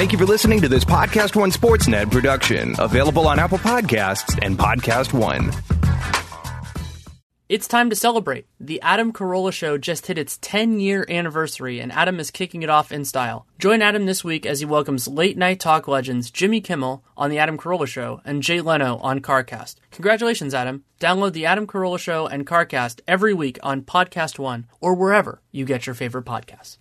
Thank you for listening to this Podcast One Sportsnet production, available on Apple Podcasts and Podcast One. It's time to celebrate. The Adam Carolla Show just hit its 10 year anniversary, and Adam is kicking it off in style. Join Adam this week as he welcomes late night talk legends Jimmy Kimmel on The Adam Carolla Show and Jay Leno on CarCast. Congratulations, Adam. Download The Adam Carolla Show and CarCast every week on Podcast One or wherever you get your favorite podcasts.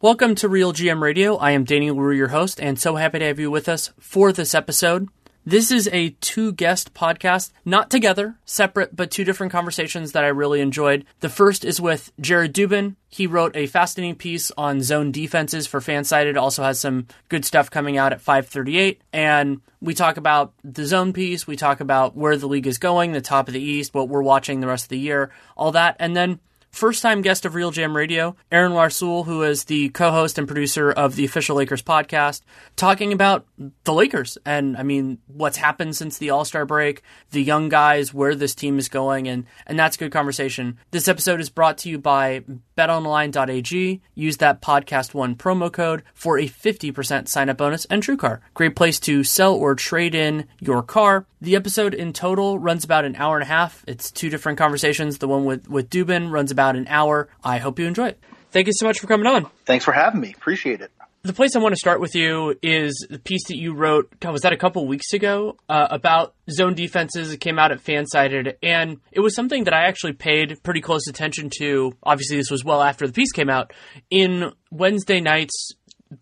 Welcome to Real GM Radio. I am Danny Leroux, your host, and so happy to have you with us for this episode. This is a two guest podcast, not together, separate, but two different conversations that I really enjoyed. The first is with Jared Dubin. He wrote a fascinating piece on zone defenses for Fansided, also has some good stuff coming out at 538. And we talk about the zone piece, we talk about where the league is going, the top of the East, what we're watching the rest of the year, all that. And then First time guest of RealGM Radio, Aaron Larsuel, who is the co host and producer of the official Lakers podcast, talking about the Lakers and, I mean, what's happened since the All Star break, the young guys, where this team is going, and, and that's good conversation. This episode is brought to you by betonline.ag. Use that podcast one promo code for a 50% sign up bonus and TrueCar. Great place to sell or trade in your car. The episode in total runs about an hour and a half. It's two different conversations. The one with, with Dubin runs about an hour. I hope you enjoy it. Thank you so much for coming on. Thanks for having me. Appreciate it. The place I want to start with you is the piece that you wrote. God, was that a couple weeks ago uh, about zone defenses? It came out at Fansided, and it was something that I actually paid pretty close attention to. Obviously, this was well after the piece came out. In Wednesday night's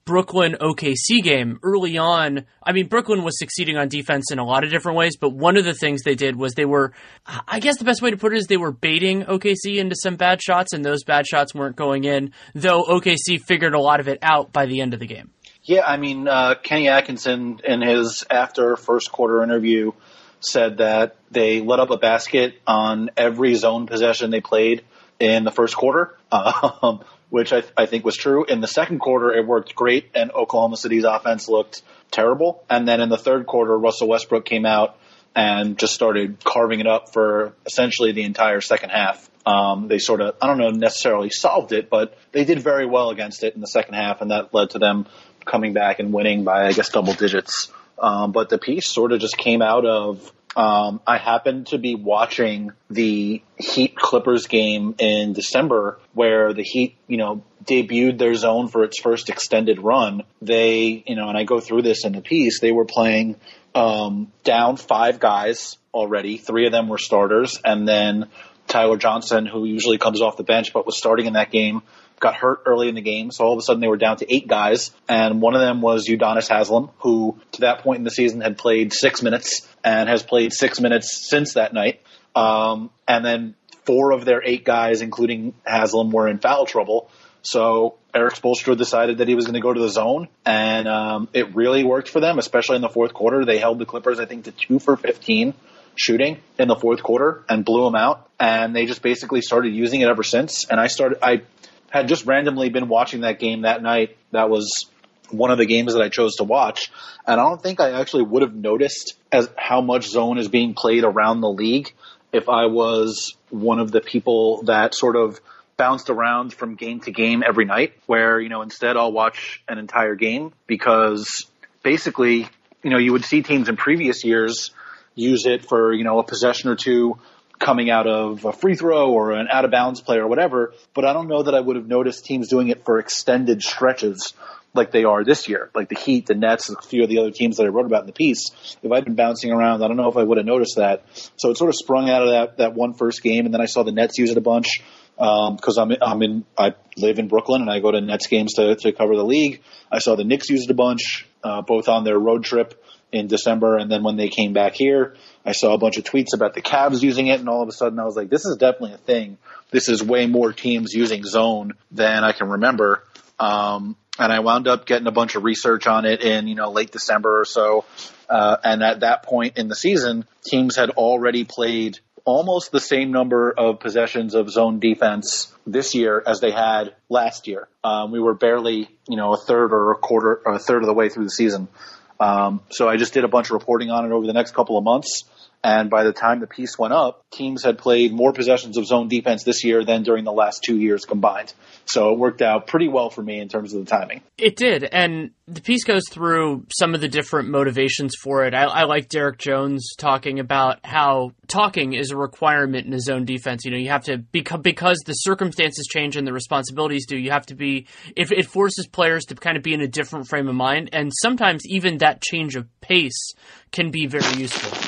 Brooklyn OKC game early on. I mean, Brooklyn was succeeding on defense in a lot of different ways, but one of the things they did was they were, I guess the best way to put it is they were baiting OKC into some bad shots, and those bad shots weren't going in, though OKC figured a lot of it out by the end of the game. Yeah, I mean, uh, Kenny Atkinson in his after first quarter interview said that they let up a basket on every zone possession they played in the first quarter. Um, which I, I think was true. In the second quarter, it worked great, and Oklahoma City's offense looked terrible. And then in the third quarter, Russell Westbrook came out and just started carving it up for essentially the entire second half. Um, they sort of, I don't know, necessarily solved it, but they did very well against it in the second half, and that led to them coming back and winning by, I guess, double digits. Um, but the piece sort of just came out of um, I happened to be watching the Heat Clippers game in December where the Heat, you know, debuted their zone for its first extended run. They, you know, and I go through this in the piece, they were playing um, down five guys already. Three of them were starters, and then Tyler Johnson, who usually comes off the bench but was starting in that game, got hurt early in the game. So all of a sudden they were down to eight guys. And one of them was Udonis Haslem, who to that point in the season had played six minutes and has played six minutes since that night. Um, and then four of their eight guys, including Haslem, were in foul trouble. So Erik Spoelstra decided that he was going to go to the zone, and um, it really worked for them, especially in the fourth quarter. They held the Clippers, I think, to two for 15 shooting in the fourth quarter and blew them out. And they just basically started using it ever since. And I started, I had just randomly been watching that game that night. That was one of the games that I chose to watch, and I don't think I actually would have noticed as how much zone is being played around the league if I was one of the people that sort of bounced around from game to game every night where, you know, instead I'll watch an entire game because basically, you know, you would see teams in previous years use it for, you know, a possession or two coming out of a free throw or an out of bounds play or whatever, but I don't know that I would have noticed teams doing it for extended stretches like they are this year, like the Heat, the Nets, a few of the other teams that I wrote about in the piece. If I'd been bouncing around, I don't know if I would have noticed that. So it sort of sprung out of that that one first game, and then I saw the Nets use it a bunch because um, I'm I'm in I live in Brooklyn and I go to Nets games to to cover the league. I saw the Knicks use it a bunch, uh, both on their road trip in December, and then when they came back here, I saw a bunch of tweets about the Cavs using it, and all of a sudden I was like, this is definitely a thing. This is way more teams using zone than I can remember. Um, and I wound up getting a bunch of research on it in, you know, late December or so. Uh, and at that point in the season, teams had already played almost the same number of possessions of zone defense this year as they had last year. Um, we were barely, you know, a third or a quarter or a third of the way through the season. Um, so I just did a bunch of reporting on it over the next couple of months And by the time the piece went up, teams had played more possessions of zone defense this year than during the last two years combined. So it worked out pretty well for me in terms of the timing. It did. And the piece goes through some of the different motivations for it. I, I, like Derrick Jones talking about how talking is a requirement in a zone defense. You know, you have to because because the circumstances change and the responsibilities do. You have to be if it forces players to kind of be in a different frame of mind, and sometimes even that change of pace can be very useful.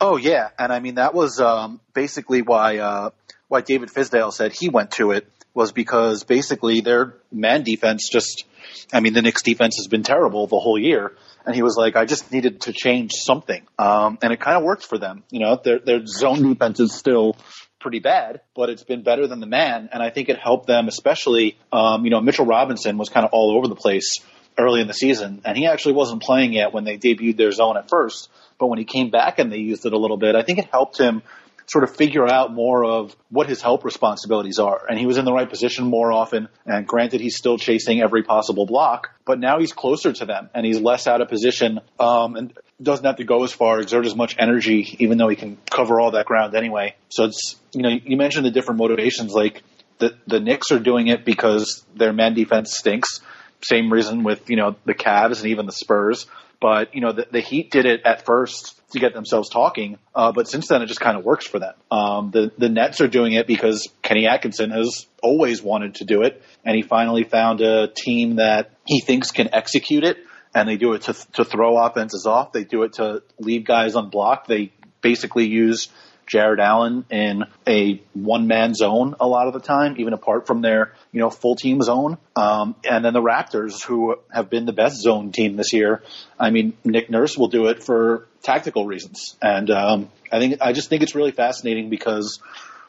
Oh yeah, and I mean that was um, basically why uh, why David Fizdale said he went to it was because basically their man defense just, I mean, the Knicks defense has been terrible the whole year. And he was like, I just needed to change something. Um, and it kind of worked for them. You know, their, their zone defense is still pretty bad, but it's been better than the man. And I think it helped them, especially, um, you know, Mitchell Robinson was kind of all over the place early in the season. And he actually wasn't playing yet when they debuted their zone at first. But when he came back and they used it a little bit, I think it helped him sort of figure out more of what his help responsibilities are. And he was in the right position more often. And granted, he's still chasing every possible block, but now he's closer to them and he's less out of position um, and doesn't have to go as far, exert as much energy, even though he can cover all that ground anyway. So it's, you know, you mentioned the different motivations. Like the, the Knicks are doing it because their man defense stinks. Same reason with, you know, the Cavs and even the Spurs. But, you know, the, the Heat did it at first to get themselves talking. Uh, but since then, it just kind of works for them. Um, the the Nets are doing it because Kenny Atkinson has always wanted to do it, and he finally found a team that he thinks can execute it. And they do it to to throw offenses off. They do it to leave guys unblocked. They basically use Jarrett Allen in a one man zone a lot of the time, even apart from their, you know, full team zone. Um, and then the Raptors, who have been the best zone team this year. I mean, Nick Nurse will do it for tactical reasons. And, um, I think, I just think it's really fascinating because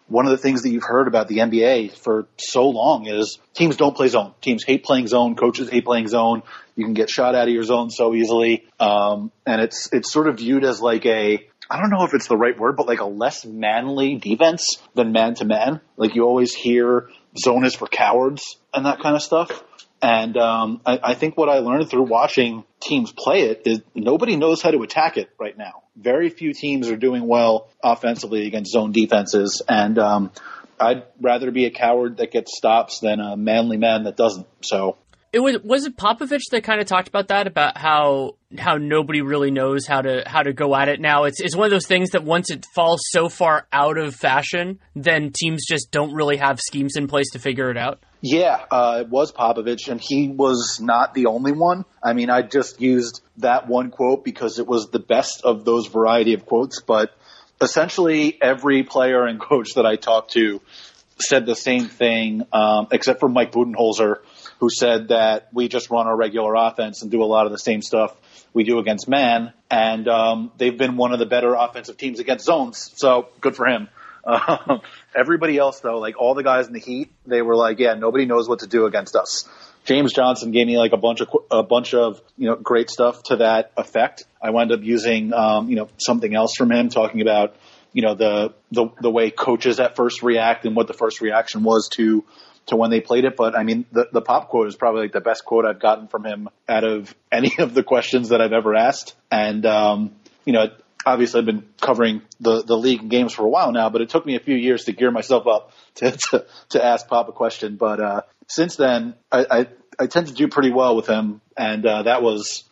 one of the things that you've heard about the NBA for so long is teams don't play zone. Teams hate playing zone. Coaches hate playing zone. You can get shot out of your zone so easily. Um, and it's, it's sort of viewed as like a, I don't know if it's the right word, but like a less manly defense than man to man. Like you always hear zone is for cowards and that kind of stuff. And um, I, I think what I learned through watching teams play it is nobody knows how to attack it right now. Very few teams are doing well offensively against zone defenses, and um, I'd rather be a coward that gets stops than a manly man that doesn't. So it was was it Popovich that kind of talked about that about how how nobody really knows how to how to go at it now. It's it's one of those things that once it falls so far out of fashion, then teams just don't really have schemes in place to figure it out. Yeah, uh, it was Popovich, and he was not the only one. I mean, I just used that one quote because it was the best of those variety of quotes, but essentially every player and coach that I talked to said the same thing, um, except for Mike Budenholzer, who said that we just run our regular offense and do a lot of the same stuff we do against man. And um, they've been one of the better offensive teams against zones. So good for him. Um, everybody else, though, like all the guys in the Heat, they were like, yeah, nobody knows what to do against us. James Johnson gave me like a bunch of a bunch of you know great stuff to that effect. I wound up using um, you know something else from him talking about you know the the the way coaches at first react and what the first reaction was to to when they played it. But I mean, the, the pop quote is probably like the best quote I've gotten from him out of any of the questions that I've ever asked. And, um, you know, obviously I've been covering the, the league and games for a while now, but it took me a few years to gear myself up to, to, to ask Pop a question. But, uh, since then I, I, I tend to do pretty well with him. And, uh, that was,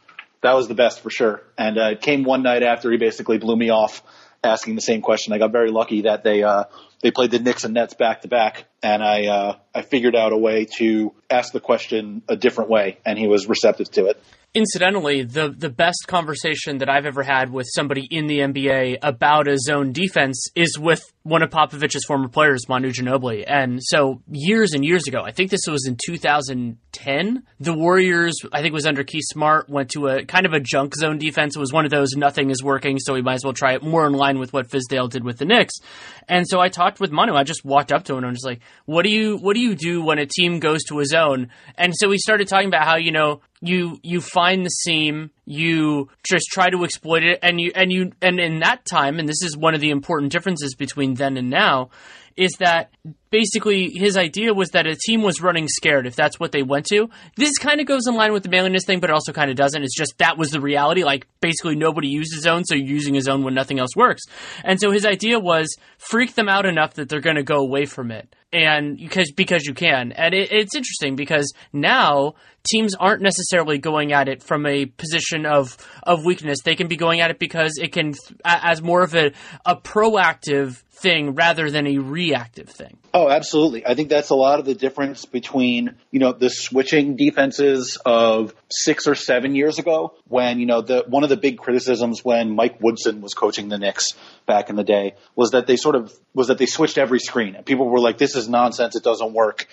that was the best for sure. And, uh, it came one night after he basically blew me off asking the same question. I got very lucky that they, uh, they played the Knicks and Nets back to back, and I uh, I figured out a way to ask the question a different way, and he was receptive to it. Incidentally, the the best conversation that I've ever had with somebody in the NBA about a zone defense is with one of Popovich's former players, Manu Ginobili. And so years and years ago, I think this was in 2010, the Warriors, I think was under Keith Smart, went to a kind of a junk zone defense. It was one of those nothing is working, so we might as well try it more in line with what Fizdale did with the Knicks. And so I talked with Manu. I just walked up to him and I was like, "What do you what do you do when a team goes to a zone?" And so we started talking about how you know you you find the seam, you just try to exploit it, and you and you and in that time, and this is one of the important differences between then and now, is that basically his idea was that a team was running scared if that's what they went to. This kind of goes in line with the manliness thing, but it also kind of doesn't. It's just that was the reality. Like basically nobody used his own, so you're using his own when nothing else works. And so his idea was freak them out enough that they're going to go away from it. And because because you can, and it, it's interesting because now teams aren't necessarily going at it from a position of of weakness. They can be going at it because it can as more of a a proactive thing rather than a reactive thing. Oh, absolutely. I think that's a lot of the difference between, you know, the switching defenses of six or seven years ago when, you know, the, one of the big criticisms when Mike Woodson was coaching the Knicks back in the day was that they sort of, was that they switched every screen and people were like, this is nonsense. It doesn't work.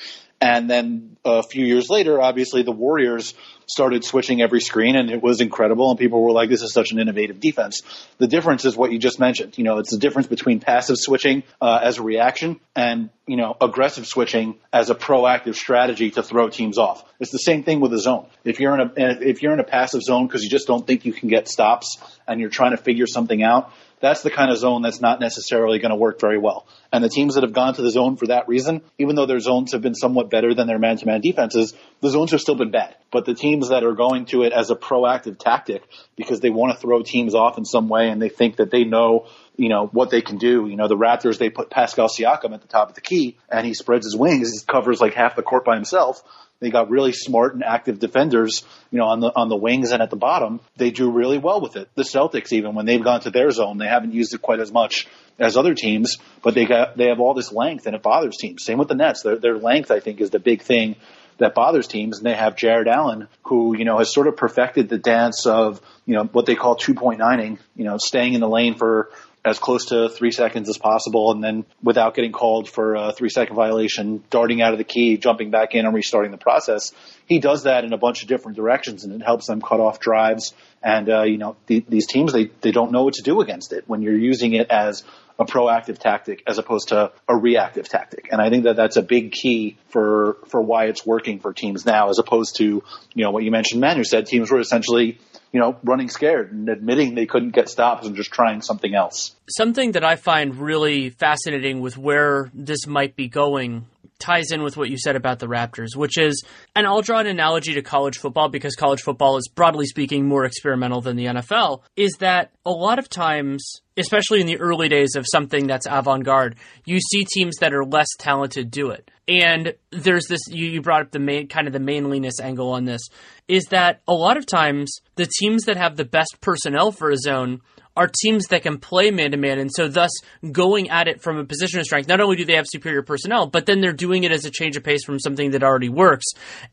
And then a few years later, obviously the Warriors started switching every screen and it was incredible and people were like, this is such an innovative defense. The difference is what you just mentioned. You know, it's the difference between passive switching uh, as a reaction and, you know, aggressive switching as a proactive strategy to throw teams off. It's the same thing with a zone. If you're in a, if you're in a passive zone because you just don't think you can get stops and you're trying to figure something out, that's the kind of zone that's not necessarily going to work very well. And the teams that have gone to the zone for that reason, even though their zones have been somewhat better than their man-to-man defenses, the zones have still been bad. But the teams that are going to it as a proactive tactic because they want to throw teams off in some way and they think that they know you know, what they can do. You know, the Raptors, they put Pascal Siakam at the top of the key and he spreads his wings. He covers like half the court by himself. They got really smart and active defenders, you know, on the on the wings and at the bottom. They do really well with it. The Celtics, even when they've gone to their zone, they haven't used it quite as much as other teams, but they got they have all this length and it bothers teams. Same with the Nets. Their their length, I think, is the big thing that bothers teams. And they have Jarrett Allen, who, you know, has sort of perfected the dance of, you know, what they call 2.9ing, you know, staying in the lane for as close to three seconds as possible, and then without getting called for a three second violation, darting out of the key, jumping back in, and restarting the process. He does that in a bunch of different directions, and it helps them cut off drives. And uh, you know, the, these teams they they don't know what to do against it when you're using it as a proactive tactic as opposed to a reactive tactic. And I think that that's a big key for for why it's working for teams now, as opposed to you know what you mentioned. Manu said teams were essentially you know, running scared and admitting they couldn't get stops and just trying something else. Something that I find really fascinating with where this might be going ties in with what you said about the Raptors, which is, and I'll draw an analogy to college football because college football is broadly speaking more experimental than the NFL, is that a lot of times, especially in the early days of something that's avant garde, you see teams that are less talented do it. And there's this, you, you brought up the main, kind of the manliness angle on this, is that a lot of times the teams that have the best personnel for a zone are teams that can play man to man, and so thus going at it from a position of strength. Not only do they have superior personnel, but then they're doing it as a change of pace from something that already works.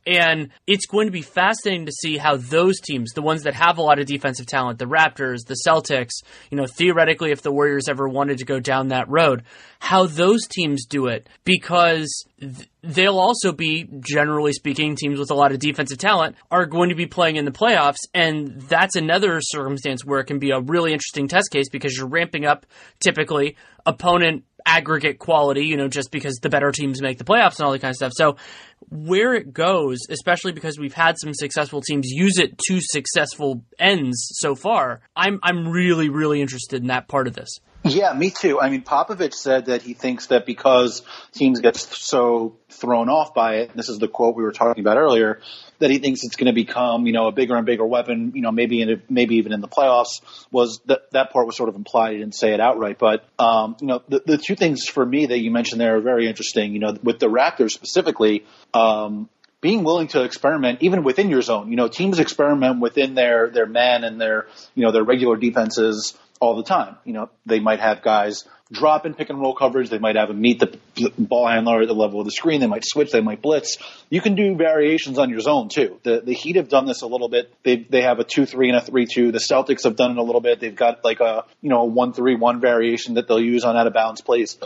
And it's going to be fascinating to see how those teams, the ones that have a lot of defensive talent, the Raptors, the Celtics, you know, theoretically, if the Warriors ever wanted to go down that road, how those teams do it because th- they'll also be, generally speaking, teams with a lot of defensive talent are going to be playing in the playoffs. And that's another circumstance where it can be a really interesting test case because you're ramping up typically opponent aggregate quality, you know, just because the better teams make the playoffs and all that kind of stuff. So where it goes, especially because we've had some successful teams use it to successful ends so far, I'm I'm really, really interested in that part of this. Yeah, me too. I mean, Popovich said that he thinks that because teams get so thrown off by it, this is the quote we were talking about earlier, that he thinks it's going to become, you know, a bigger and bigger weapon, you know, maybe in, maybe even in the playoffs. Was that that part was sort of implied? He didn't say it outright, but um, you know, the, the two things for me that you mentioned there are very interesting. You know, with the Raptors specifically. Um, being willing to experiment even within your zone. You know, teams experiment within their their men and their you know their regular defenses all the time. You know, they might have guys drop in pick and roll coverage. They might have them meet the ball handler at the level of the screen. They might switch. They might blitz. You can do variations on your zone too. The the Heat have done this a little bit. They they have a two three and a three two. The Celtics have done it a little bit. They've got like a you know a one three one variation that they'll use on out of bounds plays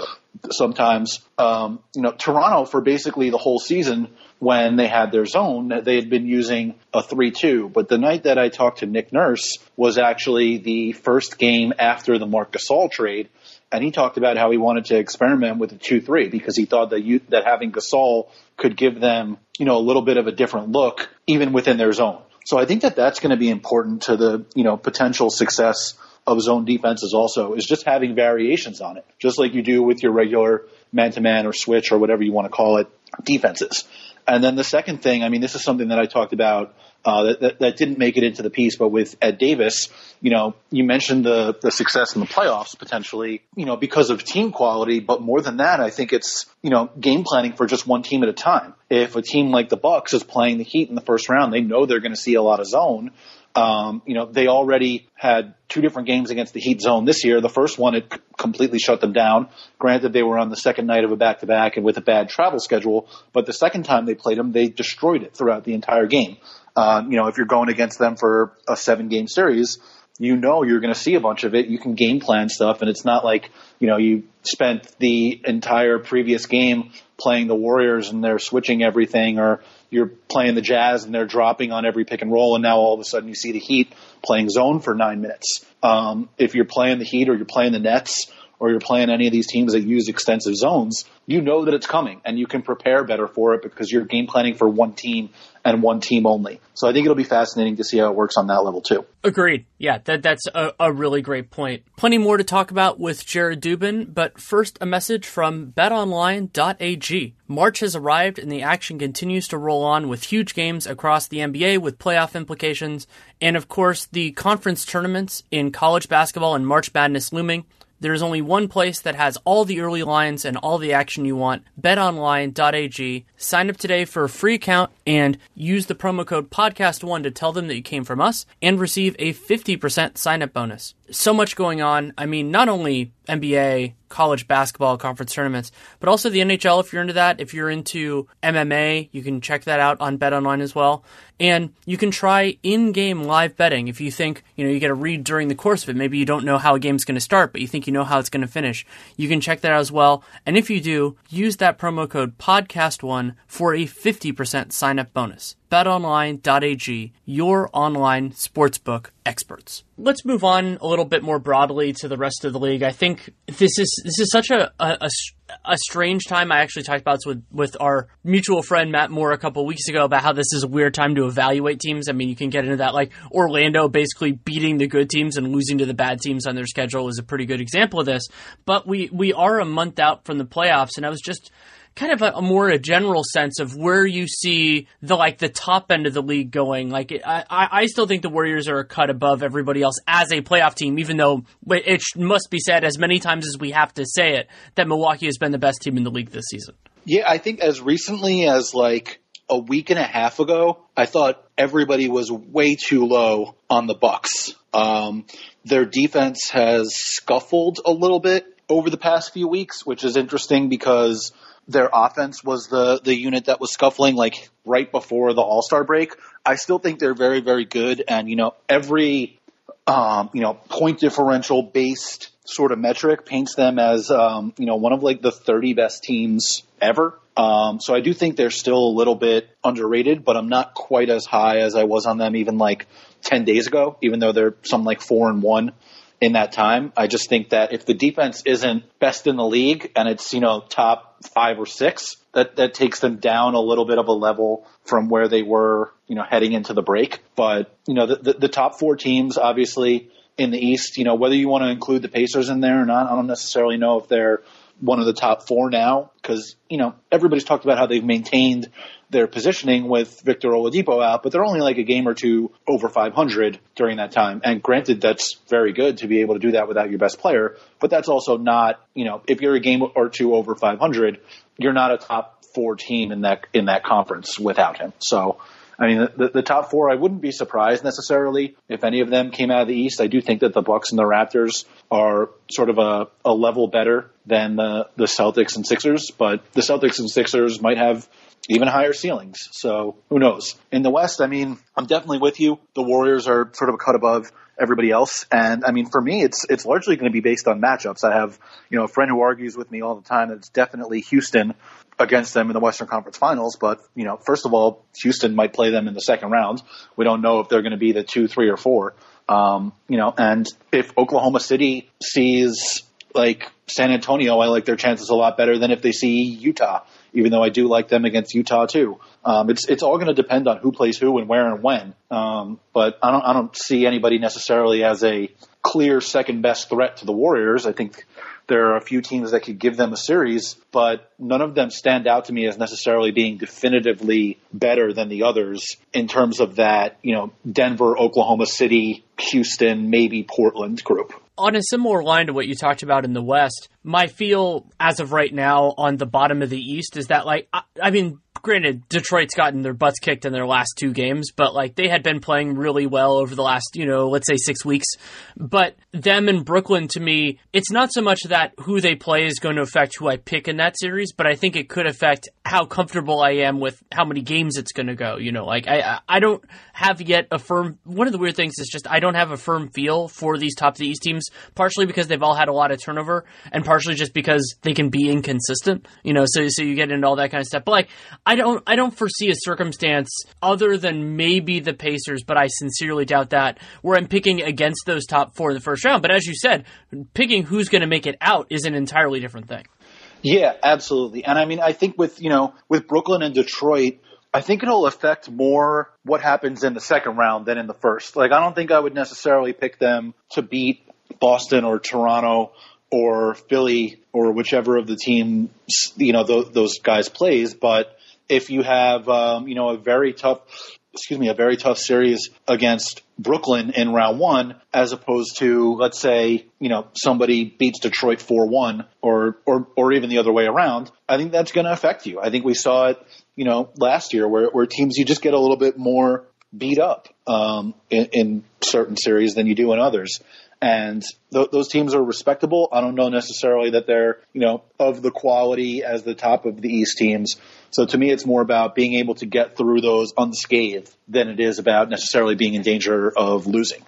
sometimes. Um, you know, Toronto for basically the whole season when they had their zone, they had been using a 3-2. But the night that I talked to Nick Nurse was actually the first game after the Marc Gasol trade. And he talked about how he wanted to experiment with a 2-3 because he thought that you, that having Gasol could give them, you know, a little bit of a different look even within their zone. So I think that that's going to be important to the, you know, potential success of zone defenses also is just having variations on it, just like you do with your regular man to man or switch or whatever you want to call it defenses. And then the second thing, I mean, this is something that I talked about uh, that, that, that, didn't make it into the piece, but with Ed Davis, you know, you mentioned the, the success in the playoffs potentially, you know, because of team quality, but more than that, I think it's, you know, game planning for just one team at a time. If a team like the Bucks is playing the Heat in the first round, they know they're going to see a lot of zone. Um, you know, they already had two different games against the Heat zone this year. The first one, it completely shut them down. Granted, they were on the second night of a back to back and with a bad travel schedule, but the second time they played them, they destroyed it throughout the entire game. Uh, you know, if you're going against them for a seven game series, you know you're going to see a bunch of it. You can game plan stuff, and it's not like you know you spent the entire previous game playing the Warriors and they're switching everything, or you're playing the Jazz and they're dropping on every pick and roll, and now all of a sudden you see the Heat playing zone for nine minutes. Um, if you're playing the Heat or you're playing the Nets or you're playing any of these teams that use extensive zones, you know that it's coming and you can prepare better for it because you're game planning for one team and one team only. So I think it'll be fascinating to see how it works on that level too. Agreed. Yeah, that that's a, a really great point. Plenty more to talk about with Jared Dubin, but first a message from betonline.ag. March has arrived and the action continues to roll on with huge games across the NBA with playoff implications and of course the conference tournaments in college basketball and March Madness looming. There's only one place that has all the early lines and all the action you want betonline.ag. Sign up today for a free account and use the promo code podcast1 to tell them that you came from us and receive a 50% sign up bonus. So much going on. I mean, not only NBA, college basketball conference tournaments, but also the NHL if you're into that. If you're into MMA, you can check that out on BetOnline as well. And you can try in-game live betting if you think, you know, you get a read during the course of it. Maybe you don't know how a game's going to start, but you think you know how it's going to finish. You can check that out as well. And if you do, use that promo code podcast1 for a 50% sign up bonus. BetOnline.ag, your online sportsbook experts. Let's move on a little bit more broadly to the rest of the league. I think this is this is such a, a, a strange time. I actually talked about this with, with our mutual friend Matt Moore a couple weeks ago about how this is a weird time to evaluate teams. I mean, you can get into that. Like Orlando basically beating the good teams and losing to the bad teams on their schedule is a pretty good example of this. But we we are a month out from the playoffs, and I was just kind of a, a, more a general sense of where you see the like the top end of the league going. Like I, I still think the Warriors are a cut above everybody else as a playoff team, even though it must be said as many times as we have to say it that Milwaukee has been the best team in the league this season. Yeah, I think as recently as like a week and a half ago, I thought everybody was way too low on the Bucks. Um, their defense has scuffled a little bit over the past few weeks, which is interesting because their offense was the the unit that was scuffling like right before the All Star break. I still think they're very very good, and you know every um, you know point differential based sort of metric paints them as um, you know one of like the 30 best teams ever. Um, so I do think they're still a little bit underrated, but I'm not quite as high as I was on them even like 10 days ago, even though they're some like four and one in that time. I just think that if the defense isn't best in the league and it's, you know, top five or six, that, that takes them down a little bit of a level from where they were, you know, heading into the break. But, you know, the, the, the top four teams, obviously, in the East, you know, whether you want to include the Pacers in there or not, I don't necessarily know if they're one of the top four now because, you know, everybody's talked about how they've maintained their positioning with Victor Oladipo out, but they're only like a game or two over 500 during that time. And granted, that's very good to be able to do that without your best player, but that's also not, you know, if you're a game or two over 500, you're not a top four team in that in that conference without him. So. I mean, the, the top four, I wouldn't be surprised necessarily if any of them came out of the East. I do think that the Bucks and the Raptors are sort of a, a level better than the, the Celtics and Sixers, but the Celtics and Sixers might have even higher ceilings. So who knows? In the West, I mean, I'm definitely with you. The Warriors are sort of a cut above everybody else. And I mean, for me, it's, it's largely going to be based on matchups. I have, you know, a friend who argues with me all the time that it's definitely Houston against them in the Western Conference Finals. But, you know, first of all, Houston might play them in the second round. We don't know if they're going to be the two, three, or four. Um, you know, and if Oklahoma City sees like San Antonio, I like their chances a lot better than if they see Utah even though I do like them against Utah too. Um, it's it's all going to depend on who plays who and where and when. Um, but I don't I don't see anybody necessarily as a clear second best threat to the Warriors. I think there are a few teams that could give them a series, but none of them stand out to me as necessarily being definitively better than the others in terms of that, you know, Denver, Oklahoma City, Houston, maybe Portland group. On a similar line to what you talked about in the West, my feel as of right now on the bottom of the East is that, like, I, I mean, granted, Detroit's gotten their butts kicked in their last two games, but like they had been playing really well over the last, you know, let's say six weeks. But them and Brooklyn, to me, it's not so much that who they play is going to affect who I pick in that series, but I think it could affect how comfortable I am with how many games it's going to go. You know, like I, I don't have yet a firm. One of the weird things is just I don't have a firm feel for these top of the East teams, partially because they've all had a lot of turnover, and partially just because they can be inconsistent. You know, so so you get into all that kind of stuff. But like I don't I don't foresee a circumstance other than maybe the Pacers, but I sincerely doubt that where I'm picking against those top four in the first round. But as you said, picking who's going to make it out is an entirely different thing. Yeah, absolutely. And I mean, I think with, you know, with Brooklyn and Detroit, I think it'll affect more what happens in the second round than in the first. Like, I don't think I would necessarily pick them to beat Boston or Toronto or Philly or whichever of the teams, you know, th- those guys plays. But if you have, um, you know, a very tough, excuse me, a very tough series against Brooklyn in round one, as opposed to, let's say, you know, somebody beats Detroit 4-1 or, or, or even the other way around, I think that's going to affect you. I think we saw it, you know, last year where, where teams, you just get a little bit more beat up, um, in, in certain series than you do in others. And th- those teams are respectable. I don't know necessarily that they're, you know, of the quality as the top of the East teams. So to me, it's more about being able to get through those unscathed than it is about necessarily being in danger of losing.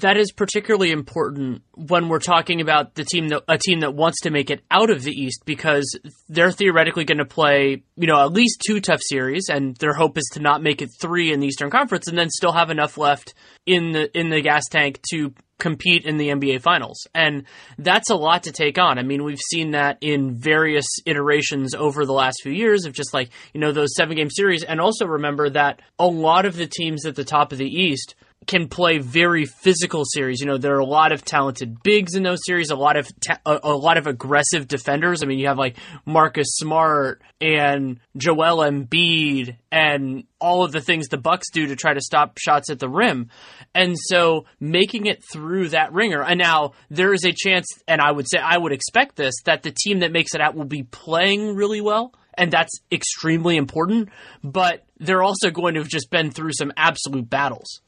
That is particularly important when we're talking about the team that a team that wants to make it out of the East because they're theoretically going to play, you know, at least two tough series, and their hope is to not make it three in the Eastern Conference, and then still have enough left in the in the gas tank to compete in the NBA Finals. And that's a lot to take on. I mean, we've seen that in various iterations over the last few years of just like, you know, those seven game series. And also remember that a lot of the teams at the top of the East can play very physical series. You know, there are a lot of talented bigs in those series, a lot of ta- a, a, lot of aggressive defenders. I mean, you have like Marcus Smart and Joel Embiid and all of the things the Bucks do to try to stop shots at the rim. And so making it through that ringer. And now there is a chance and I would say I would expect this that the team that makes it out will be playing really well and that's extremely important. But they're also going to have just been through some absolute battles.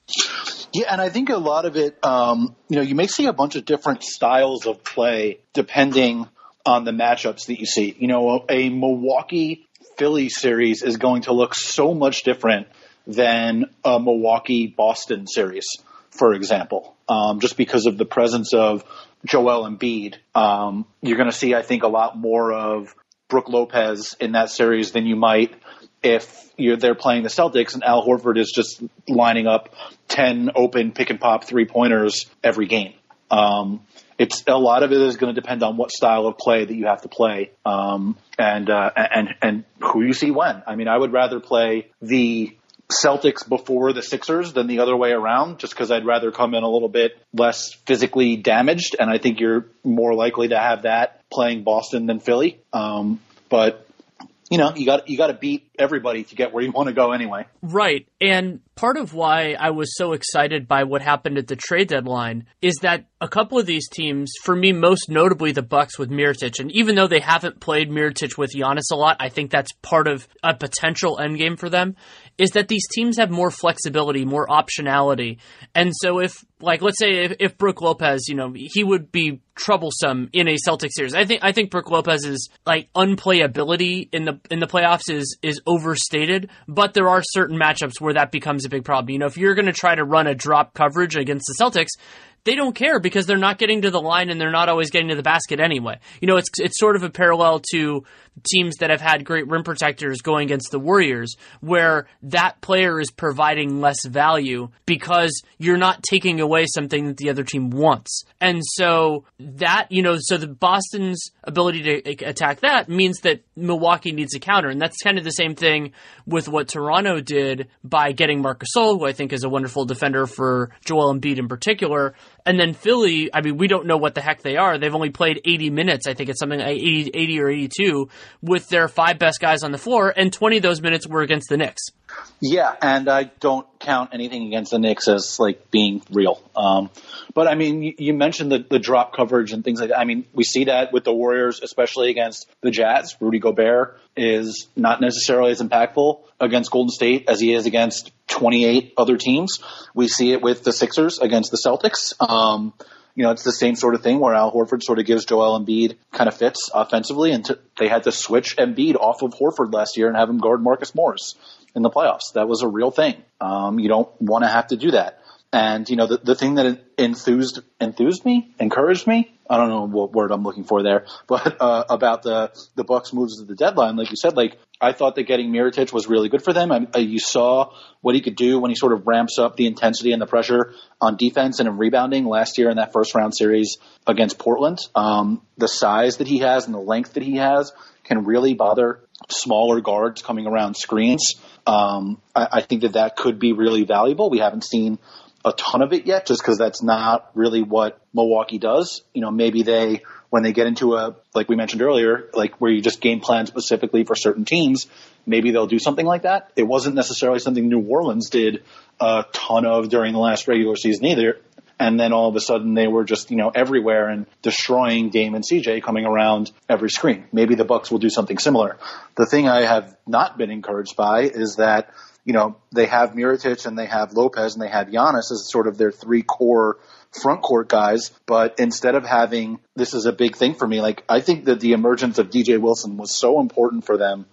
Yeah, and I think a lot of it, um, you know, you may see a bunch of different styles of play depending on the matchups that you see. You know, a, a Milwaukee Philly series is going to look so much different than a Milwaukee Boston series, for example, um, just because of the presence of Joel Embiid. Um, you're going to see, I think, a lot more of Brook Lopez in that series than you might if you're they're playing the Celtics and Al Horford is just lining up ten open pick and pop three pointers every game. Um, it's a lot of it is going to depend on what style of play that you have to play, um, and uh, and and who you see when. I mean, I would rather play the Celtics before the Sixers than the other way around, just because I'd rather come in a little bit less physically damaged, and I think you're more likely to have that playing Boston than Philly. Um, but you know, you got you got to beat everybody to get where you want to go anyway. Right. And part of why I was so excited by what happened at the trade deadline is that a couple of these teams, for me most notably the Bucks with Mirotic, and even though they haven't played Mirotic with Giannis a lot, I think that's part of a potential endgame for them is that these teams have more flexibility, more optionality. And so if like let's say if, if Brook Lopez, you know, he would be troublesome in a Celtic series. I think I think Brook Lopez's like unplayability in the in the playoffs is is overstated, but there are certain matchups where that becomes a big problem. You know, if you're going to try to run a drop coverage against the Celtics, they don't care because they're not getting to the line and they're not always getting to the basket anyway. You know, it's it's sort of a parallel to teams that have had great rim protectors going against the Warriors, where that player is providing less value because you're not taking away something that the other team wants. And so that, you know, so the Boston's ability to attack that means that Milwaukee needs a counter. And that's kind of the same thing with what Toronto did by getting Marc Gasol, who I think is a wonderful defender for Joel Embiid in particular, And then Philly, I mean, we don't know what the heck they are. They've only played 80 minutes. I think it's something like 80, 80 or 82 with their five best guys on the floor, and 20 of those minutes were against the Knicks. Yeah, and I don't count anything against the Knicks as like being real. Um, but I mean, you, you mentioned the, the drop coverage and things like that. I mean, we see that with the Warriors, especially against the Jazz. Rudy Gobert is not necessarily as impactful against Golden State as he is against 28 other teams. We see it with the Sixers against the Celtics. Um, you know, it's the same sort of thing where Al Horford sort of gives Joel Embiid kind of fits offensively, and t- they had to switch Embiid off of Horford last year and have him guard Marcus Morris in the playoffs. That was a real thing. Um, you don't want to have to do that. And you know, the, the thing that enthused enthused me, encouraged me. I don't know what word I'm looking for there, but uh, about the the Bucks moves at the deadline, like you said, like I thought that getting Mirotic was really good for them. I, I, you saw what he could do when he sort of ramps up the intensity and the pressure on defense and in rebounding last year in that first round series against Portland. Um, the size that he has and the length that he has can really bother smaller guards coming around screens. Um, I, I think that that could be really valuable. We haven't seen a ton of it yet, just because that's not really what Milwaukee does. You know, maybe they when they get into a like we mentioned earlier, like where you just game plan specifically for certain teams, maybe they'll do something like that. It wasn't necessarily something New Orleans did a ton of during the last regular season either. And then all of a sudden they were just, you know, everywhere and destroying Dame and CJ coming around every screen. Maybe the Bucks will do something similar. The thing I have not been encouraged by is that you know, they have Mirotic and they have Lopez and they have Giannis as sort of their three core front court guys. But instead of having, this is a big thing for me, like I think that the emergence of DJ Wilson was so important for them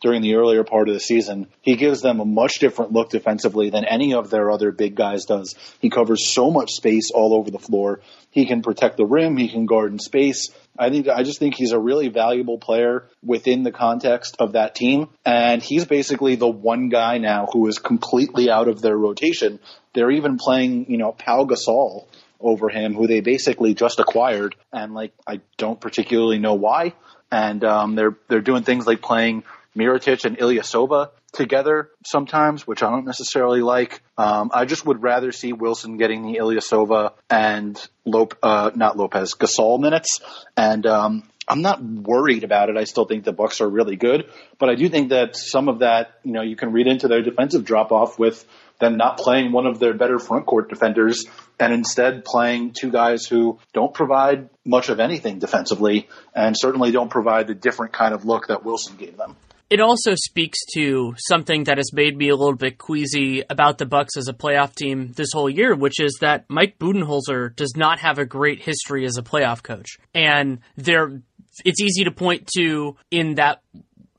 during the earlier part of the season. He gives them a much different look defensively than any of their other big guys does. He covers so much space all over the floor. He can protect the rim. He can guard in space. I think I just think he's a really valuable player within the context of that team, and he's basically the one guy now who is completely out of their rotation. They're even playing, you know, Pau Gasol over him, who they basically just acquired, and like I don't particularly know why. And um, they're they're doing things like playing Mirotic and Ilyasova together sometimes, which I don't necessarily like. Um, I just would rather see Wilson getting the Ilyasova and Lop- uh, not Lopez Gasol minutes, and um, I'm not worried about it. I still think the Bucks are really good, but I do think that some of that, you know, you can read into their defensive drop off with them not playing one of their better front court defenders and instead playing two guys who don't provide much of anything defensively and certainly don't provide the different kind of look that Wilson gave them it also speaks to something that has made me a little bit queasy about the Bucks as a playoff team this whole year, which is that Mike Budenholzer does not have a great history as a playoff coach. And there it's easy to point to in that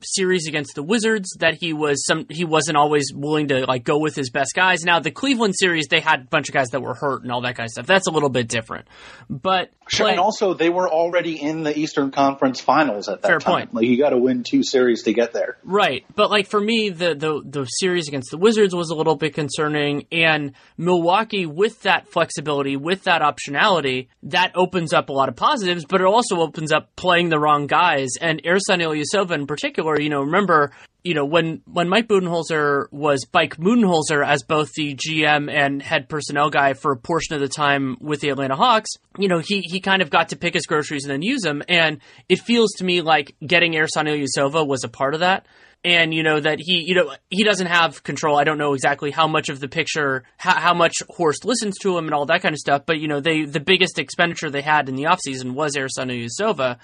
series against the Wizards that he was some he wasn't always willing to like go with his best guys. Now the Cleveland series they had a bunch of guys that were hurt and all that kind of stuff. That's a little bit different. But sure, and also they were already in the Eastern Conference Finals at that fair time. point. Like you got to win two series to get there. Right. But like for me the, the the series against the Wizards was a little bit concerning and Milwaukee with that flexibility, with that optionality, that opens up a lot of positives, but it also opens up playing the wrong guys and Ersan Ilyasova in particular you know, remember, you know, when, when Mike Budenholzer was Mike Budenholzer as both the GM and head personnel guy for a portion of the time with the Atlanta Hawks, you know, he, he kind of got to pick his groceries and then use them. And it feels to me like getting Ersan Ilyasova was a part of that. And you know that he you know he doesn't have control. I don't know exactly how much of the picture how, how, much horst listens to him and all that kind of stuff. But you know they the biggest expenditure they had in the offseason was Ersan Ilyasova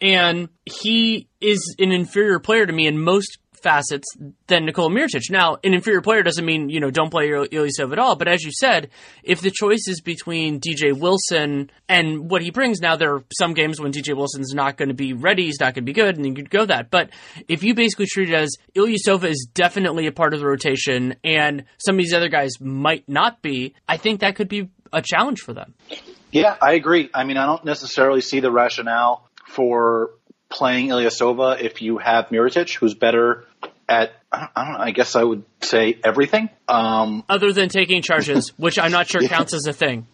and he is an inferior player to me in most facets than Nikola Mirotic. Now, an inferior player doesn't mean, you know, don't play Ilyasov at all, but as you said, if the choice is between DJ Wilson and what he brings, now there are some games when DJ Wilson's not going to be ready, he's not going to be good, and you could go that. But if you basically treat it as Ilyasova is definitely a part of the rotation and some of these other guys might not be, I think that could be a challenge for them. Yeah, I agree. I mean, I don't necessarily see the rationale for playing Ilyasova if you have Mirotic, who's better at I don't know. I guess I would say everything. Um, Other than taking charges, which I'm not sure yeah. counts as a thing.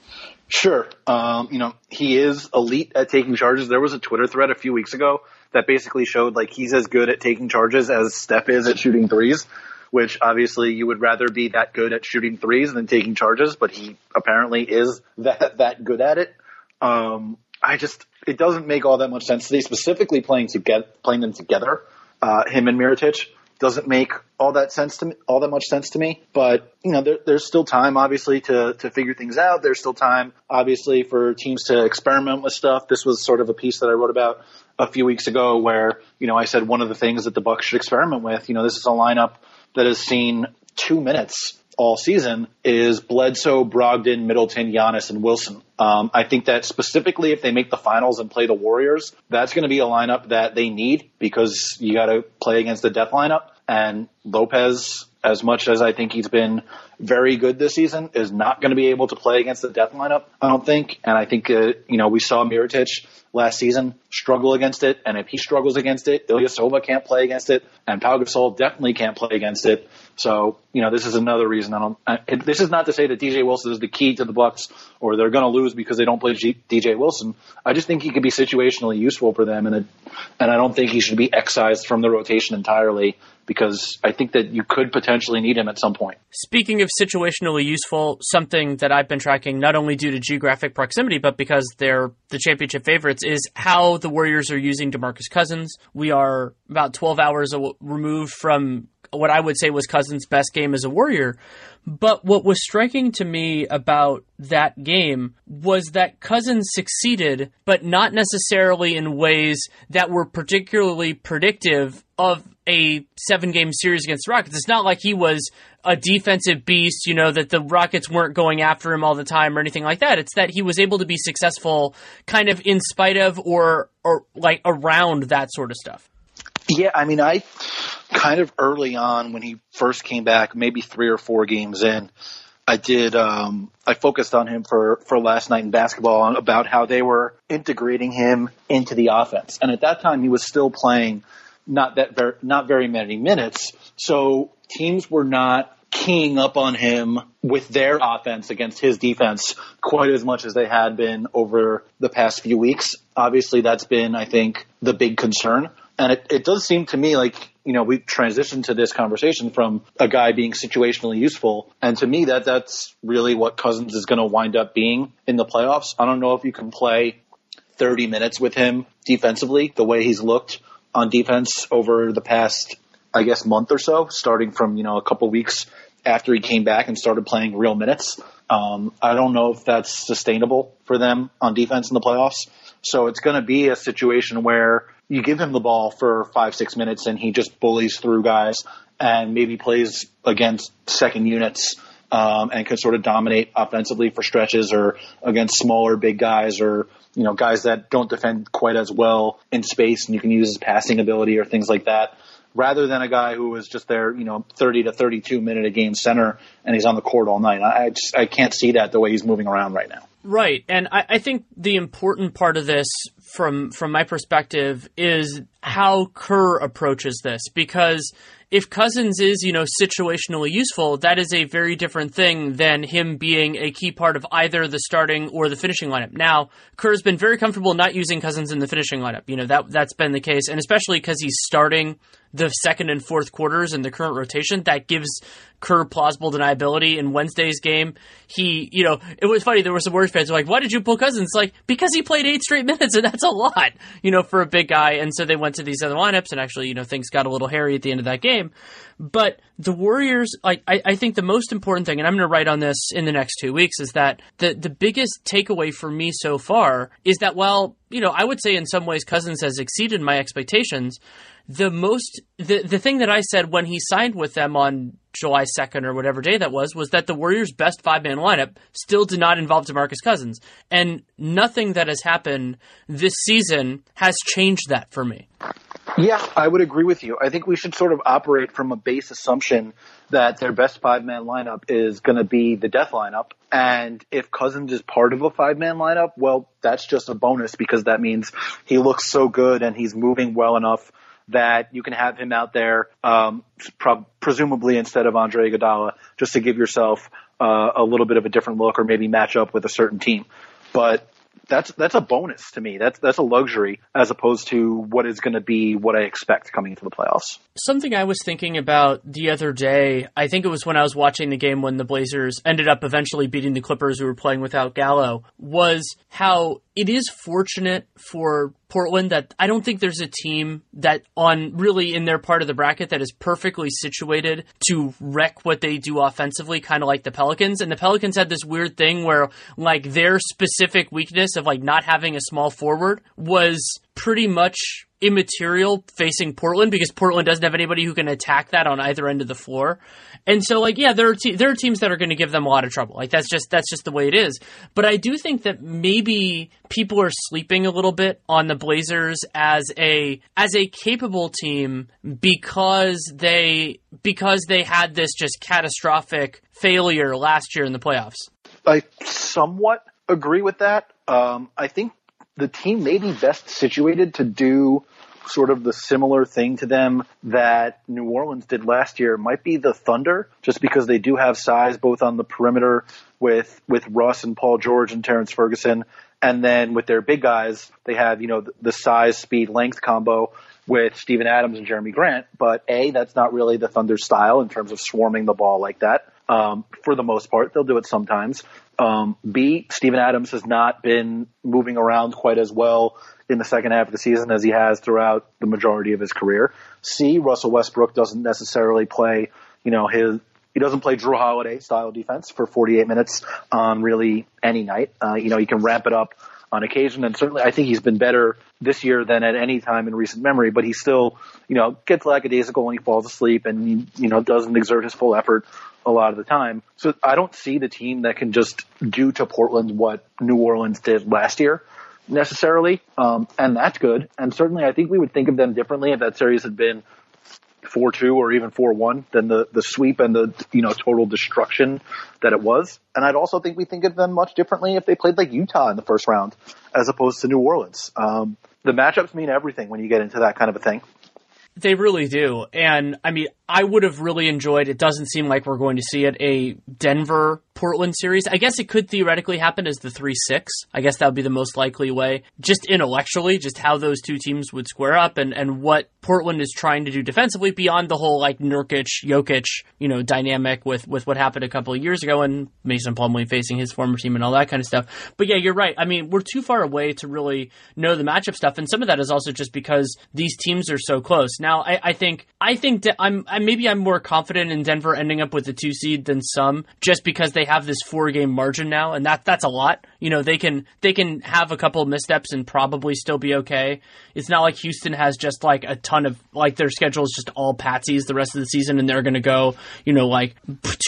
Sure. Um, you know, he is elite at taking charges. There was a Twitter thread a few weeks ago that basically showed like he's as good at taking charges as Steph is at shooting threes, which obviously you would rather be that good at shooting threes than taking charges, but he apparently is that that good at it. Um, I just it doesn't make all that much sense to me, specifically playing to get playing them together, uh, him and Mirotic doesn't make all that sense to me, all that much sense to me. But you know, there, there's still time, obviously, to to figure things out. There's still time, obviously, for teams to experiment with stuff. This was sort of a piece that I wrote about a few weeks ago, where you know I said one of the things that the Bucks should experiment with. You know, this is a lineup that has seen two minutes all season is Bledsoe, Brogdon, Middleton, Giannis, and Wilson. Um, I think that specifically if they make the finals and play the Warriors, that's going to be a lineup that they need because you got to play against the death lineup. And Lopez, as much as I think he's been very good this season, is not going to be able to play against the death lineup. I don't think. And I think uh, you know we saw Mirotic last season struggle against it, and if he struggles against it, Ilyasova can't play against it, and Pau Gasol definitely can't play against it. So, you know, this is another reason I don't. I, this is not to say that DJ Wilson is the key to the Bucks or they're going to lose because they don't play G, DJ Wilson. I just think he could be situationally useful for them, and it, and I don't think he should be excised from the rotation entirely because I think that you could potentially need him at some point. Speaking of situationally useful, something that I've been tracking not only due to geographic proximity, but because they're the championship favorites, is how the Warriors are using DeMarcus Cousins. We are about 12 hours removed from what I would say was Cousins' best game as a Warrior. But what was striking to me about that game was that Cousins succeeded, but not necessarily in ways that were particularly predictive of a seven game series against the Rockets. It's not like he was a defensive beast, you know, that the Rockets weren't going after him all the time or anything like that. It's that he was able to be successful kind of in spite of or or like around that sort of stuff. Yeah, I mean, I kind of early on when he first came back, maybe three or four games in, I did. Um, I focused on him for for last night in basketball about how they were integrating him into the offense, and at that time he was still playing not that very, not very many minutes, so teams were not keying up on him with their offense against his defense quite as much as they had been over the past few weeks. Obviously, that's been, I think, the big concern. And it, it does seem to me like, you know, we transitioned to this conversation from a guy being situationally useful. And to me, that that's really what Cousins is going to wind up being in the playoffs. I don't know if you can play 30 minutes with him defensively the way he's looked on defense over the past, I guess, month or so, starting from, you know, a couple weeks after he came back and started playing real minutes. Um, I don't know if that's sustainable for them on defense in the playoffs. So it's going to be a situation where you give him the ball for five, six minutes and he just bullies through guys and maybe plays against second units um, and can sort of dominate offensively for stretches or against smaller big guys or you know guys that don't defend quite as well in space and you can use his passing ability or things like that rather than a guy who was just there, you know, 30 to 32 minute a game center and he's on the court all night. I just, I can't see that the way he's moving around right now. Right, and I, I, think the important part of this, from from my perspective, is how Kerr approaches this. Because if Cousins is, you know, situationally useful, that is a very different thing than him being a key part of either the starting or the finishing lineup. Now, Kerr's been very comfortable not using Cousins in the finishing lineup. You know that that's been the case, and especially because he's starting the second and fourth quarters in the current rotation, that gives Kerr plausible deniability. In Wednesday's game, he, you know, it was funny. There were some Warriors fans were like, "Why did you pull Cousins?" like because he played eight straight minutes, and that's a lot, you know, for a big guy. And so they went to these other lineups, and actually, you know, things got a little hairy at the end of that game. But the Warriors, like, I, I think the most important thing, and I'm going to write on this in the next two weeks, is that the the biggest takeaway for me so far is that while you know, I would say in some ways Cousins has exceeded my expectations the most the the thing that I said when he signed with them on July 2nd or whatever day that was was that the Warriors' best five man lineup still did not involve DeMarcus Cousins. And nothing that has happened this season has changed that for me. Yeah, I would agree with you. I think we should sort of operate from a base assumption that their best five man lineup is going to be the death lineup. And if Cousins is part of a five man lineup, well, that's just a bonus because that means he looks so good and he's moving well enough that you can have him out there, um, pro- presumably instead of Andre Iguodala, just to give yourself uh, a little bit of a different look or maybe match up with a certain team. But that's that's a bonus to me. That's that's a luxury as opposed to what is going to be what I expect coming into the playoffs. Something I was thinking about the other day, I think it was when I was watching the game when the Blazers ended up eventually beating the Clippers who were playing without Gallo, was how it is fortunate for Portland that I don't think there's a team that on really in their part of the bracket that is perfectly situated to wreck what they do offensively, kind of like the Pelicans. And the Pelicans had this weird thing where like their specific weakness of like not having a small forward was pretty much immaterial facing Portland because Portland doesn't have anybody who can attack that on either end of the floor. And so like yeah, there are te- there are teams that are going to give them a lot of trouble. Like that's just that's just the way it is. But I do think that maybe people are sleeping a little bit on the Blazers as a as a capable team because they because they had this just catastrophic failure last year in the playoffs. I somewhat agree with that. Um, I think the team may be best situated to do sort of the similar thing to them that New Orleans did last year might be the Thunder, just because they do have size both on the perimeter with with Russ and Paul George and Terrence Ferguson, and then with their big guys, they have you know the, size, speed, length combo with Steven Adams and Jerami Grant. But a that's not really the Thunder style in terms of swarming the ball like that. Um, for the most part, they'll do it sometimes. Um, B, Steven Adams has not been moving around quite as well in the second half of the season as he has throughout the majority of his career. C, Russell Westbrook doesn't necessarily play, you know, his, he doesn't play Jrue Holiday style defense for 48 minutes on really any night. Uh, you know, he can ramp it up on occasion, and certainly I think he's been better this year than at any time in recent memory. But he still, you know, gets lackadaisical when he falls asleep, and he, you know, doesn't exert his full effort a lot of the time. So I don't see the team that can just do to Portland what New Orleans did last year necessarily, um, and that's good. And certainly, I think we would think of them differently if that series had been four two or even four one than the the sweep and the you know total destruction that it was. And I'd also think we think of them much differently if they played like Utah in the first round as opposed to New Orleans. Um, the matchups mean everything when you get into that kind of a thing. They really do. And I mean, I would have really enjoyed it doesn't seem like we're going to see it a Denver Portland series. I guess it could theoretically happen as the 3 6. I guess that would be the most likely way. Just intellectually, just how those two teams would square up and, and what Portland is trying to do defensively beyond the whole like Nurkic, Jokic, you know, dynamic with, with what happened a couple of years ago and Mason Plumlee facing his former team and all that kind of stuff. But yeah, you're right. I mean, we're too far away to really know the matchup stuff. And some of that is also just because these teams are so close. Now, I, I think, I think that I'm, I'm maybe I'm more confident in Denver ending up with the two seed than some, just because they have this four game margin now, and that that's a lot. You know, they can they can have a couple of missteps and probably still be okay. It's not like Houston has just like a ton of like their schedule is just all patsies the rest of the season, and they're going to go you know like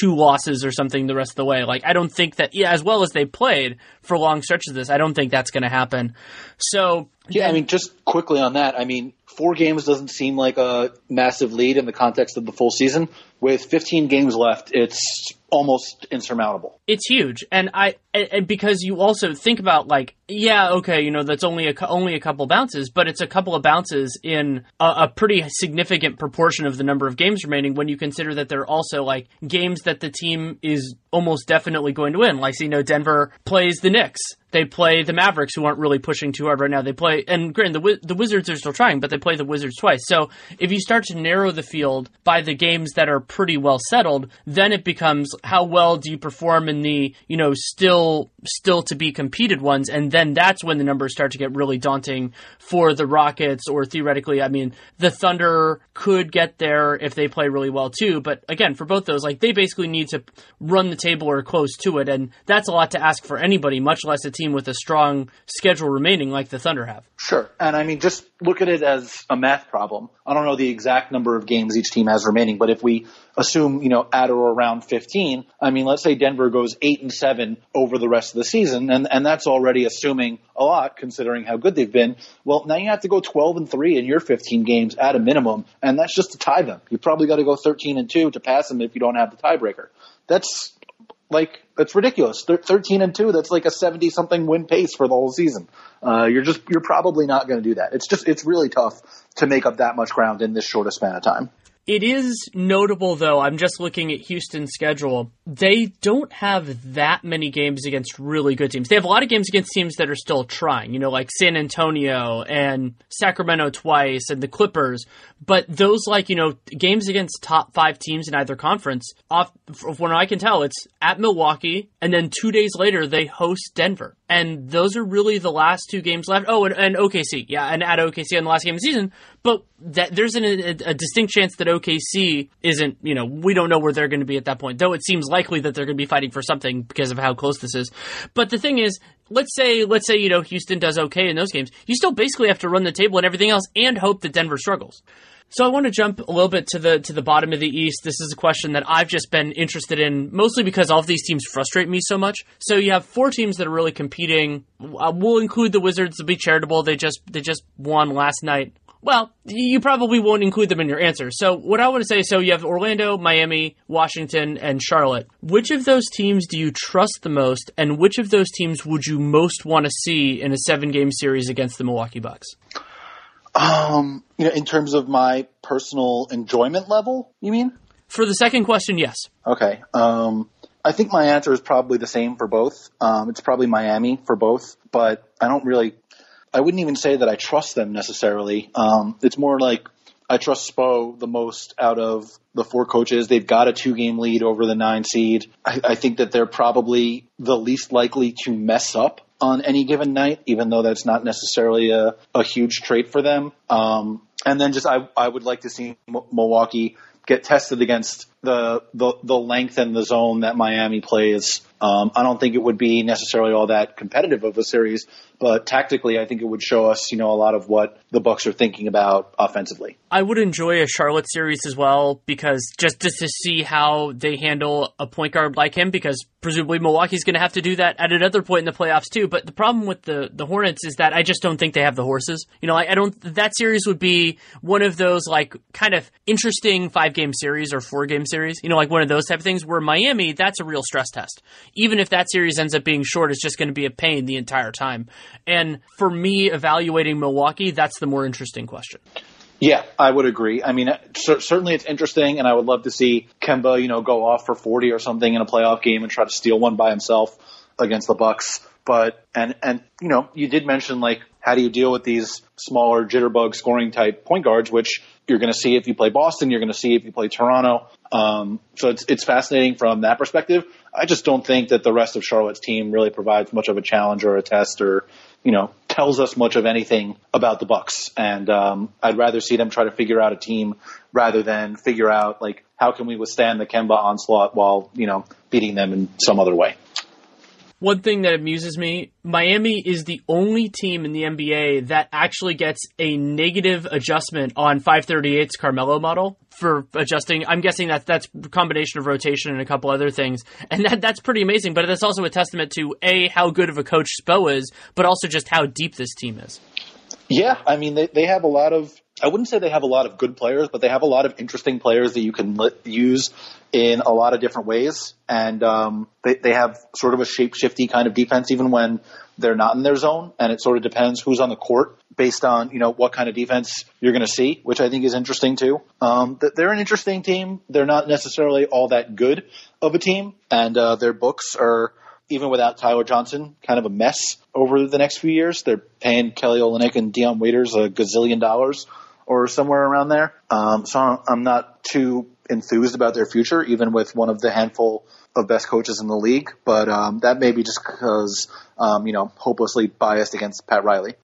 two losses or something the rest of the way. Like I don't think that yeah, as well as they played for long stretches of this, I don't think that's going to happen. So yeah, I mean, just quickly on that, I mean, four games doesn't seem like a massive lead in the context of the full season. With 15 games left, it's almost insurmountable. It's huge, and I and because you also think about like yeah okay you know that's only a only a couple bounces, but it's a couple of bounces in a, a pretty significant proportion of the number of games remaining when you consider that they're also like games that the team is almost definitely going to win. Like you know Denver plays the Knicks they play the Mavericks, who aren't really pushing too hard right now. They play, and granted, the the Wizards are still trying, but they play the Wizards twice. So if you start to narrow the field by the games that are pretty well settled, then it becomes how well do you perform in the you know still still to be competed ones, and then that's when the numbers start to get really daunting for the Rockets, or theoretically, I mean, the Thunder could get there if they play really well too. But again, for both those, like they basically need to run the table or close to it, and that's a lot to ask for anybody, much less a team with a strong schedule remaining like the Thunder have. Sure. And I mean, just look at it as a math problem. I don't know the exact number of games each team has remaining, but if we assume, you know, at or around 15, I mean, let's say Denver goes 8 and 7 over the rest of the season, and, and that's already assuming a lot considering how good they've been. Well, now you have to go 12 and 3 in your 15 games at a minimum, and that's just to tie them. You probably got to go 13 and 2 to pass them if you don't have the tiebreaker. That's like that's ridiculous. Thirteen and two. That's like a seventy something win pace for the whole season. Uh, you're just you're probably not going to do that. It's just it's really tough to make up that much ground in this short a span of time. It is notable, though. I'm just looking at Houston's schedule. They don't have that many games against really good teams. They have a lot of games against teams that are still trying, you know, like San Antonio and Sacramento twice and the Clippers. But those, like, you know, games against top five teams in either conference, off, from what I can tell, it's at Milwaukee, and then two days later, they host Denver. And those are really the last two games left. Oh, and, and OKC. Yeah, and at OKC in the last game of the season. But that there's an, a, a, distinct chance that OKC isn't, you know, we don't know where they're going to be at that point, though it seems likely that they're going to be fighting for something because of how close this is. But the thing is, let's say, let's say, you know, Houston does okay in those games. You still basically have to run the table and everything else and hope that Denver struggles. So I want to jump a little bit to the to the bottom of the East. This is a question that I've just been interested in, mostly because all of these teams frustrate me so much. So you have four teams that are really competing. Uh, we'll include the Wizards to be charitable. They just they just won last night. Well, you probably won't include them in your answer. So what I want to say, is so you have Orlando, Miami, Washington, and Charlotte. Which of those teams do you trust the most, and which of those teams would you most want to see in a seven game series against the Milwaukee Bucks? Um, you know, in terms of my personal enjoyment level, you mean? For the second question, yes. Okay. Um, I think my answer is probably the same for both. Um, it's probably Miami for both, but I don't really, I wouldn't even say that I trust them necessarily. Um, it's more like I trust Spo the most out of the four coaches. They've got a two game lead over the nine seed. I, I think that they're probably the least likely to mess up on any given night, even though that's not necessarily a, a huge trait for them. Um, and then just I, I would like to see M- Milwaukee get tested against the, the the length and the zone that Miami plays. Um, I don't think it would be necessarily all that competitive of a series, but tactically, I think it would show us, you know, a lot of what the Bucks are thinking about offensively. I would enjoy a Charlotte series as well because just just to see how they handle a point guard like him, because presumably Milwaukee's going to have to do that at another point in the playoffs too. But the problem with the the Hornets is that I just don't think they have the horses. You know, I, I don't. That series would be one of those like kind of interesting five game series or four game series. Series, you know, like one of those type of things where Miami, that's a real stress test. Even if that series ends up being short, it's just going to be a pain the entire time. And for me, evaluating Milwaukee, that's the more interesting question. Yeah, I would agree. I mean, uh, certainly it's interesting, and I would love to see Kemba, you know, go off for 40 or something in a playoff game and try to steal one by himself against the Bucks. But and and you know, you did mention like how do you deal with these smaller jitterbug scoring type point guards, which you're going to see if you play Boston, you're going to see if you play Toronto. Um, so it's it's fascinating from that perspective. I just don't think that the rest of Charlotte's team really provides much of a challenge or a test or you know tells us much of anything about the Bucks. And um, I'd rather see them try to figure out a team rather than figure out like how can we withstand the Kemba onslaught while you know beating them in some other way. One thing that amuses me, Miami is the only team in the NBA that actually gets a negative adjustment on 538's Carmelo model for adjusting. I'm guessing that that's a combination of rotation and a couple other things. And that that's pretty amazing, but that's also a testament to A, how good of a coach Spo is, but also just how deep this team is. Yeah, I mean, they, they have a lot of I wouldn't say they have a lot of good players, but they have a lot of interesting players that you can use in a lot of different ways. And um, they, they have sort of a shape shifty kind of defense, even when they're not in their zone. And it sort of depends who's on the court based on you know what kind of defense you're going to see, which I think is interesting too. Um, they're an interesting team. They're not necessarily all that good of a team, and uh, their books are even without Tyler Johnson, kind of a mess over the next few years. They're paying Kelly Olynyk and Dion Waiters a gazillion dollars or somewhere around there. Um, so I'm not too enthused about their future, even with one of the handful of best coaches in the league. But um, that may be just because, um, you know, hopelessly biased against Pat Riley.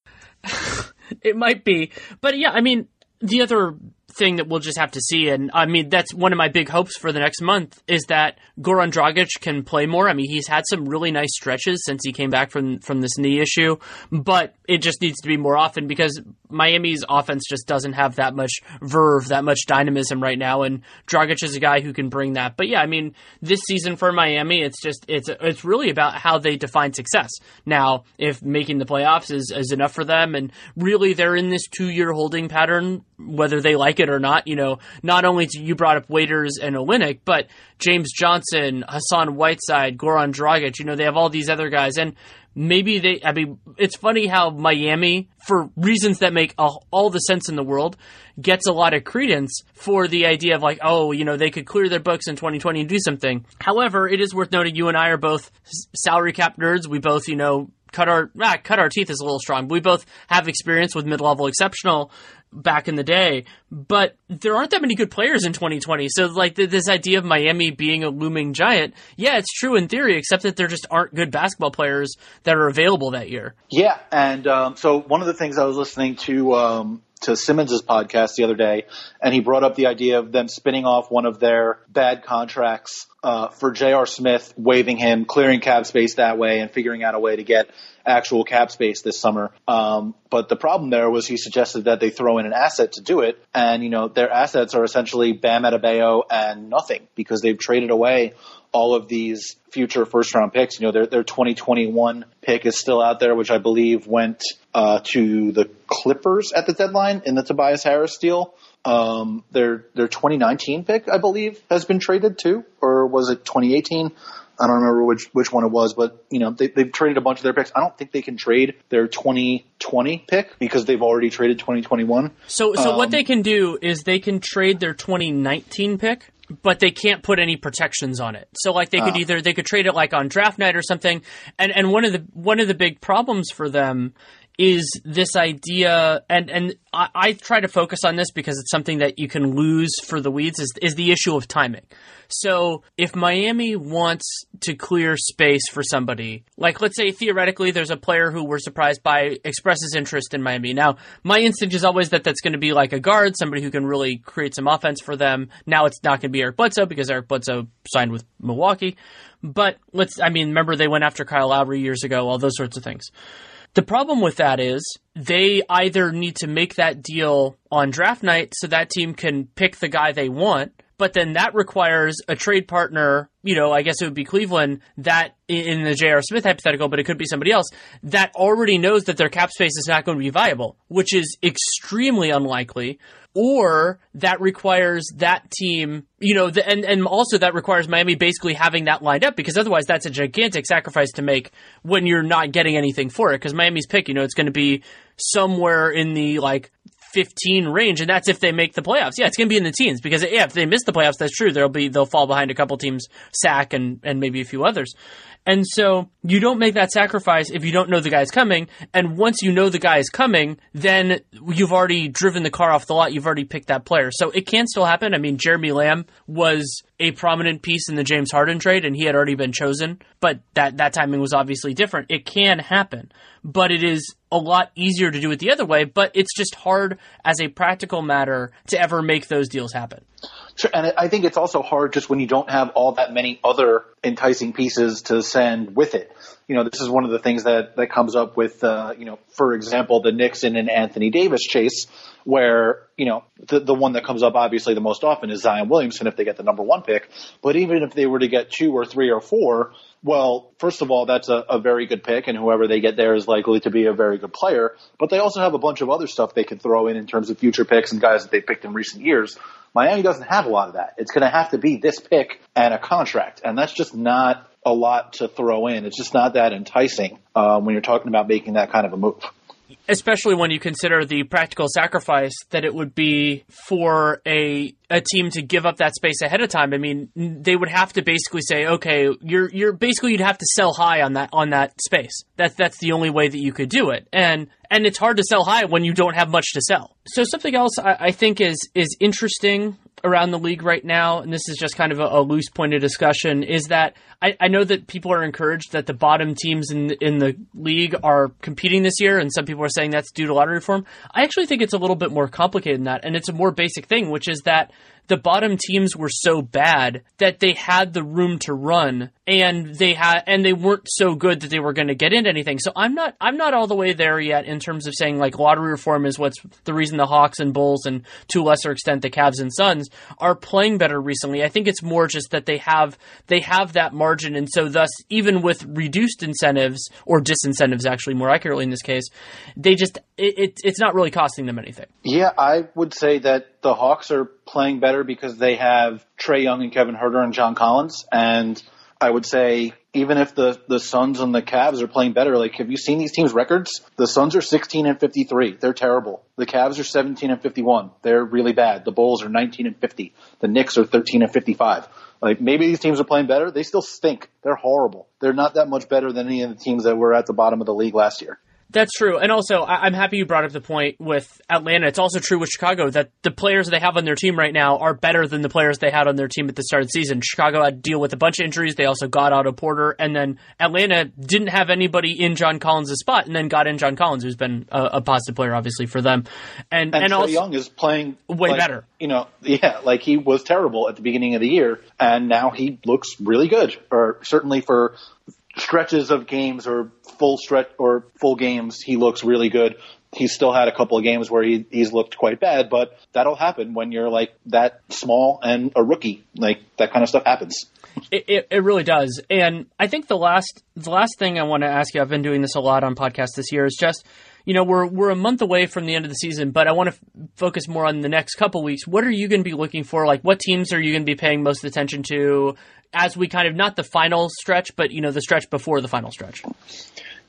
it might be. But yeah, I mean, the other thing that we'll just have to see. And I mean, that's one of my big hopes for the next month is that Goran Dragic can play more. I mean, he's had some really nice stretches since he came back from from this knee issue, but it just needs to be more often because Miami's offense just doesn't have that much verve, that much dynamism right now. And Dragic is a guy who can bring that. But yeah, I mean, this season for Miami, it's just it's it's really about how they define success. Now, if making the playoffs is is enough for them, and really they're in this two year holding pattern whether they like it or not. You know, not only you brought up Waiters and Olynyk, but James Johnson, Hassan Whiteside, Goran Dragic. You know, they have all these other guys, and maybe they. I mean, it's funny how Miami, for reasons that make all, all the sense in the world, gets a lot of credence for the idea of like, oh, you know, they could clear their books in 2020 and do something. However, it is worth noting you and I are both salary cap nerds. We both, you know, cut our ah, cut our teeth is a little strong. We both have experience with mid level exceptional back in the day, but there aren't that many good players in 2020. So like this idea of Miami being a looming giant, yeah, it's true in theory, except that there just aren't good basketball players that are available that year. Yeah, and um, so one of the things I was listening to um, to Simmons's podcast the other day, and he brought up the idea of them spinning off one of their bad contracts uh, for J.R. Smith, waiving him, clearing cap space that way, and figuring out a way to get actual cap space this summer. Um, but the problem there was he suggested that they throw in an asset to do it, and you know their assets are essentially Bam Adebayo and nothing because they've traded away all of these future first round picks. You know, their their 2021 pick is still out there, which I believe went uh, to the Clippers at the deadline in the Tobias Harris deal. Um, their their 2019 pick, I believe, has been traded too, or was it 2018? I don't remember which which one it was, but you know they, they've traded a bunch of their picks. I don't think they can trade their 2020 pick because they've already traded 2021. So so Um, what they can do is they can trade their 2019 pick. But they can't put any protections on it. So like they could Ah. either they could trade it like on draft night or something. And and one of the one of the big problems for them is this idea and and I, I try to focus on this because it's something that you can lose for the weeds is is the issue of timing. So if Miami wants to clear space for somebody, like let's say theoretically there's a player who we're surprised by expresses interest in Miami. Now, my instinct is always that that's going to be like a guard, somebody who can really create some offense for them. Now it's not going to be Eric Bledsoe because Eric Bledsoe signed with Milwaukee. But let's I mean, remember they went after Kyle Lowry years ago, all those sorts of things. The problem with that is they either need to make that deal on draft night so that team can pick the guy they want, but then that requires a trade partner, you know, I guess it would be Cleveland, that in the J.R. Smith hypothetical, but it could be somebody else, that already knows that their cap space is not going to be viable, which is extremely unlikely. Or that requires that team, you know, the, and, and also that requires Miami basically having that lined up because otherwise that's a gigantic sacrifice to make when you're not getting anything for it. Because Miami's pick, you know, it's going to be somewhere in the like 15 range, and that's if they make the playoffs. Yeah, it's going to be in the teens because yeah, if they miss the playoffs, that's true. They'll be they'll fall behind a couple teams, sack and and maybe a few others. And so you don't make that sacrifice if you don't know the guy's coming. And once you know the guy is coming, then you've already driven the car off the lot. You've already picked that player. So it can still happen. I mean, Jeremy Lamb was a prominent piece in the James Harden trade, and he had already been chosen. But that that timing was obviously different. It can happen, but it is a lot easier to do it the other way. But it's just hard as a practical matter to ever make those deals happen. Sure, and I think it's also hard just when you don't have all that many other enticing pieces to send with it. You know, this is one of the things that that comes up with, uh, you know, for example, the Nixon and Anthony Davis chase, where you know the the one that comes up obviously the most often is Zion Williamson if they get the number one pick. But even if they were to get two or three or four, well, first of all, that's a, a very good pick, and whoever they get there is likely to be a very good player. But they also have a bunch of other stuff they can throw in in terms of future picks and guys that they picked in recent years. Miami doesn't have a lot of that. It's going to have to be this pick and a contract, and that's just not a lot to throw in. It's just not that enticing um, when you're talking about making that kind of a move. Especially when you consider the practical sacrifice that it would be for a a team to give up that space ahead of time. I mean, they would have to basically say, okay, you're you're basically you'd have to sell high on that on that space. That's that's the only way that you could do it, and and it's hard to sell high when you don't have much to sell. So something else I, I think is is interesting around the league right now, and this is just kind of a, a loose point of discussion, is that I, I know that people are encouraged that the bottom teams in in the league are competing this year, and some people are saying that's due to lottery reform. I actually think it's a little bit more complicated than that, and it's a more basic thing, which is that the bottom teams were so bad that they had the room to run and they had and they weren't so good that they were going to get into anything. So I'm not I'm not all the way there yet in terms of saying like lottery reform is what's the reason the Hawks and Bulls and to a lesser extent the Cavs and Suns are playing better recently. I think it's more just that they have they have that margin and so thus even with reduced incentives or disincentives actually more accurately in this case, they just it, it, it's not really costing them anything. Yeah, I would say that the Hawks are playing better because they have Trae Young and Kevin Huerter and John Collins. And I would say even if the, the Suns and the Cavs are playing better, like have you seen these teams' records? The Suns are 16 and 53. They're terrible. The Cavs are 17 and 51. They're really bad. The Bulls are 19 and 50. The Knicks are 13 and 55. Like maybe these teams are playing better. They still stink. They're horrible. They're not that much better than any of the teams that were at the bottom of the league last year. That's true. And also, I- am happy you brought up the point with Atlanta. It's also true with Chicago that the players they have on their team right now are better than the players they had on their team at the start of the season. Chicago had to deal with a bunch of injuries. They also got Otto Porter. And then Atlanta didn't have anybody in John Collins' spot and then got in John Collins, who's been a, a positive player, obviously, for them. And, and, and also, Young is playing way like, better. You know, yeah, like he was terrible at the beginning of the year, and now he looks really good, or certainly for stretches of games or full stretch or full games, he looks really good. He's still had a couple of games where he, he's looked quite bad, but that'll happen when you're like that small and a rookie. Like that kind of stuff happens. It, it, it, really does. And I think the last the last thing I want to ask you, I've been doing this a lot on podcasts this year, is just you know we're we're a month away from the end of the season, but I want to f- focus more on the next couple weeks. What are you going to be looking for? Like, what teams are you going to be paying most attention to? as we kind of not the final stretch, but you know the stretch before the final stretch.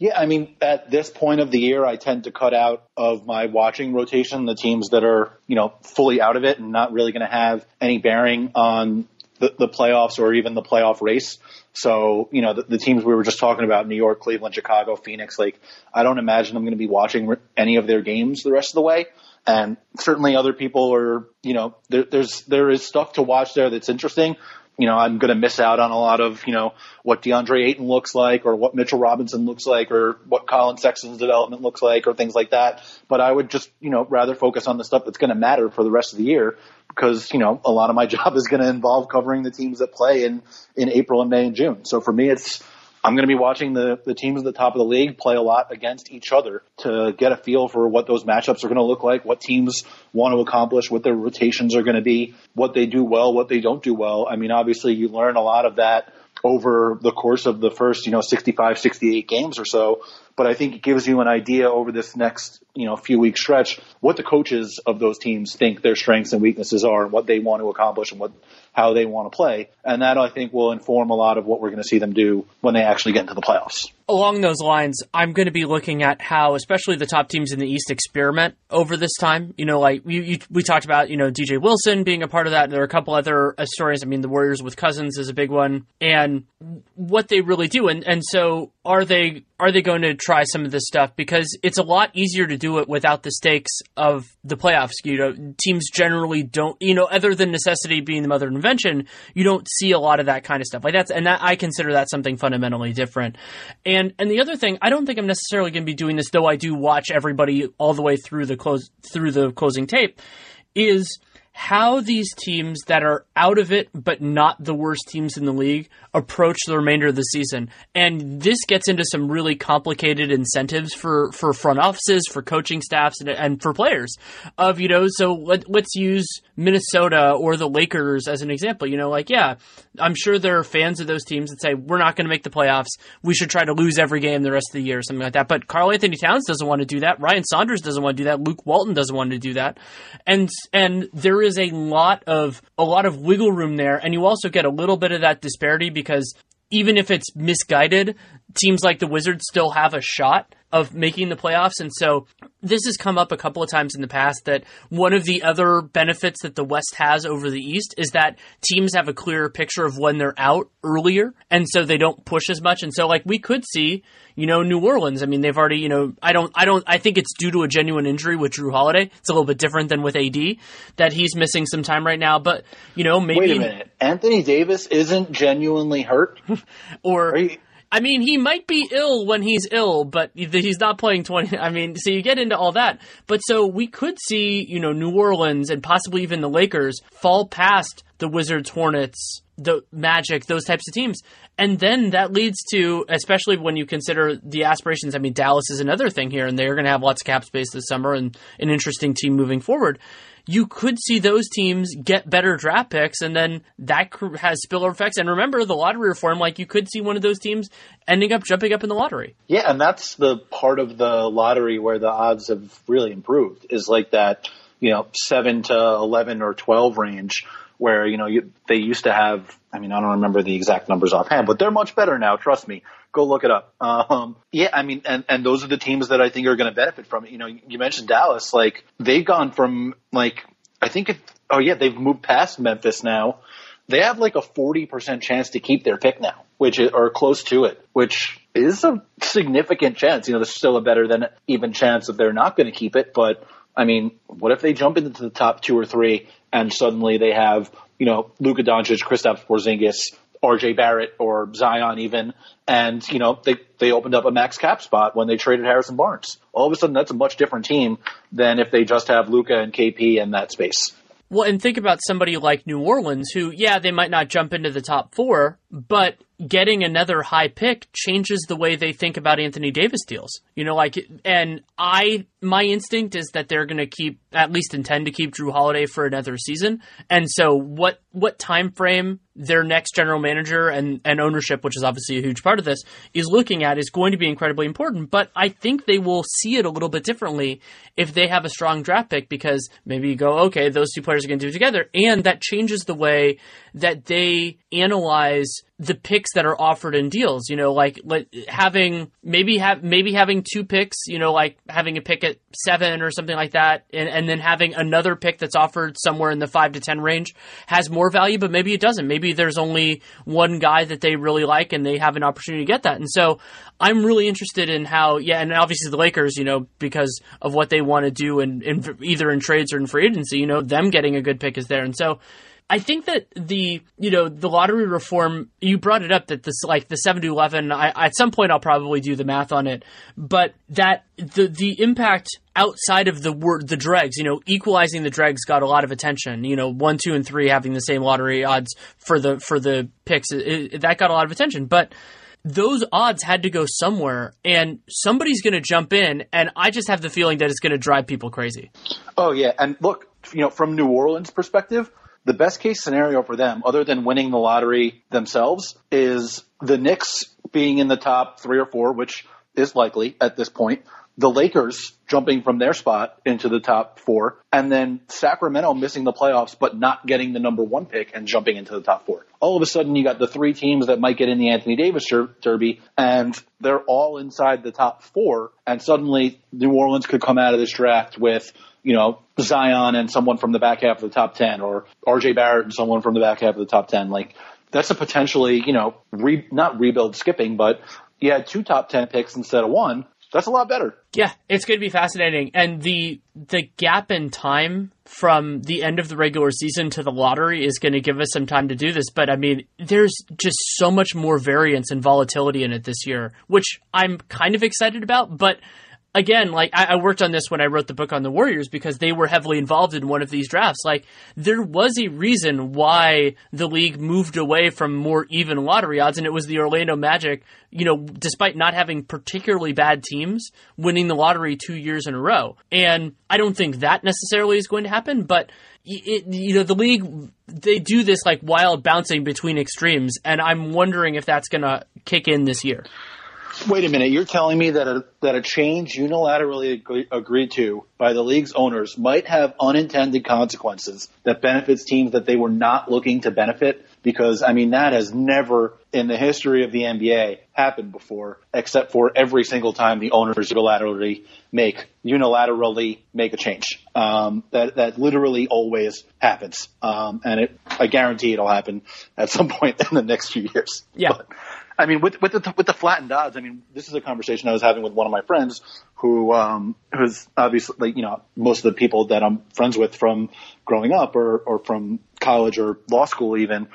Yeah, I mean, at this point of the year, I tend to cut out of my watching rotation the teams that are, you know, fully out of it and not really going to have any bearing on the, the, playoffs or even the playoff race. So, you know, the, the, teams we were just talking about, New York, Cleveland, Chicago, Phoenix, like, I don't imagine I'm going to be watching any of their games the rest of the way. And certainly other people are, you know, there, there's, there is stuff to watch there that's interesting, you know, I'm going to miss out on a lot of, you know, what DeAndre Ayton looks like or what Mitchell Robinson looks like or what Collin Sexton's development looks like or things like that. But I would just, you know, rather focus on the stuff that's going to matter for the rest of the year because, you know, a lot of my job is going to involve covering the teams that play in, in April and May and June. So for me, it's, I'm going to be watching the, the teams at the top of the league play a lot against each other to get a feel for what those matchups are going to look like, what teams want to accomplish, what their rotations are going to be, what they do well, what they don't do well. I mean, obviously you learn a lot of that over the course of the first, you know, 65, 68 games or so. But I think it gives you an idea over this next, you know, few week stretch what the coaches of those teams think their strengths and weaknesses are and what they want to accomplish and what how they want to play. And that I think will inform a lot of what we're going to see them do when they actually get into the playoffs. Along those lines, I'm going to be looking at how, especially the top teams in the East, experiment over this time. You know, like you, you, we talked about, you know, DJ Wilson being a part of that. There are a couple other uh, stories. I mean, the Warriors with Cousins is a big one, and what they really do. And and so, are they are they going to try some of this stuff because it's a lot easier to do it without the stakes of the playoffs. You know, teams generally don't, you know, other than necessity being the mother of invention, you don't see a lot of that kind of stuff. Like that's, and that I consider that something fundamentally different. And, and the other thing, I don't think I'm necessarily going to be doing this, though I do watch everybody all the way through the close, through the closing tape, is how these teams that are out of it but not the worst teams in the league approach the remainder of the season. And this gets into some really complicated incentives for, for front offices, for coaching staffs, and, and for players. Of, you know, so let, let's use Minnesota or the Lakers as an example. You know, like, yeah, I'm sure there are fans of those teams that say, we're not going to make the playoffs. We should try to lose every game the rest of the year, or something like that. But Karl-Anthony Towns doesn't want to do that. Ryan Saunders doesn't want to do that. Luke Walton doesn't want to do that. And, and there is a lot of, a lot of wiggle room there. And you also get a little bit of that disparity because even if it's misguided, teams like the Wizards still have a shot of making the playoffs. And so this has come up a couple of times in the past that one of the other benefits that the West has over the East is that teams have a clearer picture of when they're out earlier. And so they don't push as much. And so like we could see, you know, New Orleans. I mean, they've already, you know, I don't, I don't, I think it's due to a genuine injury with Jrue Holiday. It's a little bit different than with AD that he's missing some time right now. But, you know, maybe. Wait a minute. Anthony Davis isn't genuinely hurt? or. I mean, he might be ill when he's ill, but he's not playing 20. I mean, so you get into all that. But so we could see, you know, New Orleans and possibly even the Lakers fall past the Wizards, Hornets, the Magic, those types of teams. And then that leads to, especially when you consider the aspirations. I mean, Dallas is another thing here, and they're going to have lots of cap space this summer and an interesting team moving forward. You could see those teams get better draft picks, and then that has spillover effects. And remember, the lottery reform, like you could see one of those teams ending up jumping up in the lottery. Yeah, and that's the part of the lottery where the odds have really improved is like that, you know, seven to 11 or 12 range where you know you, they used to have. I mean, I don't remember the exact numbers offhand, but they're much better now. Trust me. Go look it up. Um, yeah, I mean, and and those are the teams that I think are going to benefit from it. You know, you mentioned Dallas. Like they've gone from like I think it. Oh yeah, they've moved past Memphis now. They have like a forty percent chance to keep their pick now, which or close to it, which is a significant chance. You know, there's still a better than even chance that they're not going to keep it, but I mean, what if they jump into the top two or three and suddenly they have, you know, Luka Doncic, Kristaps Porzingis, RJ Barrett or Zion even, and you know they they opened up a max cap spot when they traded Harrison Barnes. All of a sudden, that's a much different team than if they just have Luka and KP in that space. Well, and think about somebody like New Orleans, who yeah, they might not jump into the top four, but getting another high pick changes the way they think about Anthony Davis deals. You know, like, and I, my instinct is that they're going to keep, at least intend to keep Jrue Holiday for another season. And so what, what time frame their next general manager and, and ownership, which is obviously a huge part of this, is looking at is going to be incredibly important. But I think they will see it a little bit differently if they have a strong draft pick because maybe you go, okay, those two players are going to do it together. And that changes the way that they analyze the picks that are offered in deals. You know, like, like having maybe have maybe having two picks. You know, like having a pick at seven or something like that, and, and then having another pick that's offered somewhere in the five to ten range has more value. But maybe it doesn't. Maybe there's only one guy that they really like, and they have an opportunity to get that. And so I'm really interested in how, yeah, and obviously the Lakers, you know, because of what they want to do in, in either in trades or in free agency, you know, them getting a good pick is there, and so. I think that the you know the lottery reform you brought it up that this like the seven to eleven I, at some point I'll probably do the math on it but that the the impact outside of the word the dregs you know equalizing the dregs got a lot of attention you know one two and three having the same lottery odds for the for the picks it, it, that got a lot of attention but those odds had to go somewhere and somebody's going to jump in and I just have the feeling that it's going to drive people crazy. Oh yeah, and look, you know, from New Orleans perspective, the best case scenario for them, other than winning the lottery themselves, is the Knicks being in the top three or four, which is likely at this point. The Lakers jumping from their spot into the top four, and then Sacramento missing the playoffs but not getting the number one pick and jumping into the top four. All of a sudden, you got the three teams that might get in the Anthony Davis Derby, and they're all inside the top four, and suddenly New Orleans could come out of this draft with you know, Zion and someone from the back half of the top 10 or RJ Barrett and someone from the back half of the top 10. Like, that's a potentially, you know, re, not rebuild skipping, but you had two top 10 picks instead of one. That's a lot better. Yeah, it's going to be fascinating. And the the gap in time from the end of the regular season to the lottery is going to give us some time to do this. But I mean, there's just so much more variance and volatility in it this year, which I'm kind of excited about. But again, like I, I, worked on this when I wrote the book on the Warriors because they were heavily involved in one of these drafts. Like there was a reason why the league moved away from more even lottery odds, and it was the Orlando Magic. You know, despite not having particularly bad teams, winning the lottery two years in a row. And I don't think that necessarily is going to happen, but. It, you know the league they do this like wild bouncing between extremes and i'm wondering if that's going to kick in this year Wait a minute. You're telling me that a, that a change unilaterally agree, agreed to by the league's owners might have unintended consequences that benefits teams that they were not looking to benefit? Because, I mean, that has never in the history of the NBA happened before, except for every single time the owners unilaterally make unilaterally make a change. Um, that that literally always happens, um, and it I guarantee it'll happen at some point in the next few years. Yeah. But, I mean, with with the with the flattened odds, I mean, this is a conversation I was having with one of my friends who um, who's obviously you know most of the people that I'm friends with from growing up or or from college or law school even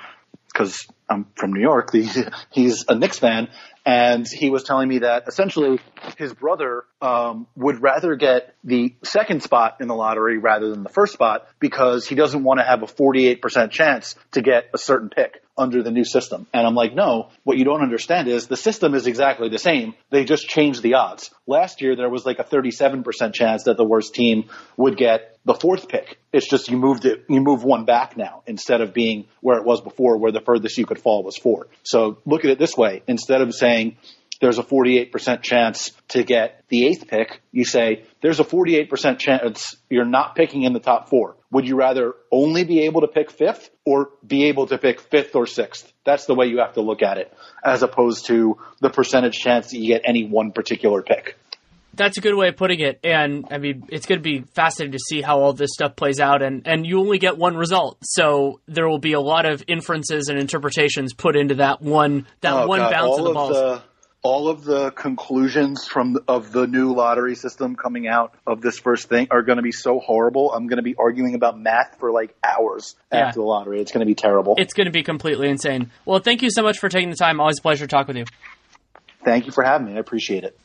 because I'm from New York. He's a Knicks fan, and he was telling me that essentially his brother um, would rather get the second spot in the lottery rather than the first spot because he doesn't want to have a 48% chance to get a certain pick under the new system. And I'm like, no, what you don't understand is the system is exactly the same. They just changed the odds. Last year, there was like a 37% chance that the worst team would get the fourth pick. It's just you moved it, you move one back now instead of being where it was before, where the furthest you could fall was four. So look at it this way. Instead of saying, there's a 48% chance to get the eighth pick, you say there's a 48% chance you're not picking in the top four. Would you rather only be able to pick fifth or be able to pick fifth or sixth? That's the way you have to look at it, as opposed to the percentage chance that you get any one particular pick. That's a good way of putting it, and I mean it's going to be fascinating to see how all this stuff plays out. And and you only get one result, so there will be a lot of inferences and interpretations put into that one that oh, one God. bounce all of the balls. The, all of the conclusions from of the new lottery system coming out of this first thing are going to be so horrible. I'm going to be arguing about math for like hours yeah. after the lottery. It's going to be terrible. It's going to be completely insane. Well, thank you so much for taking the time. Always a pleasure to talk with you. Thank you for having me. I appreciate it.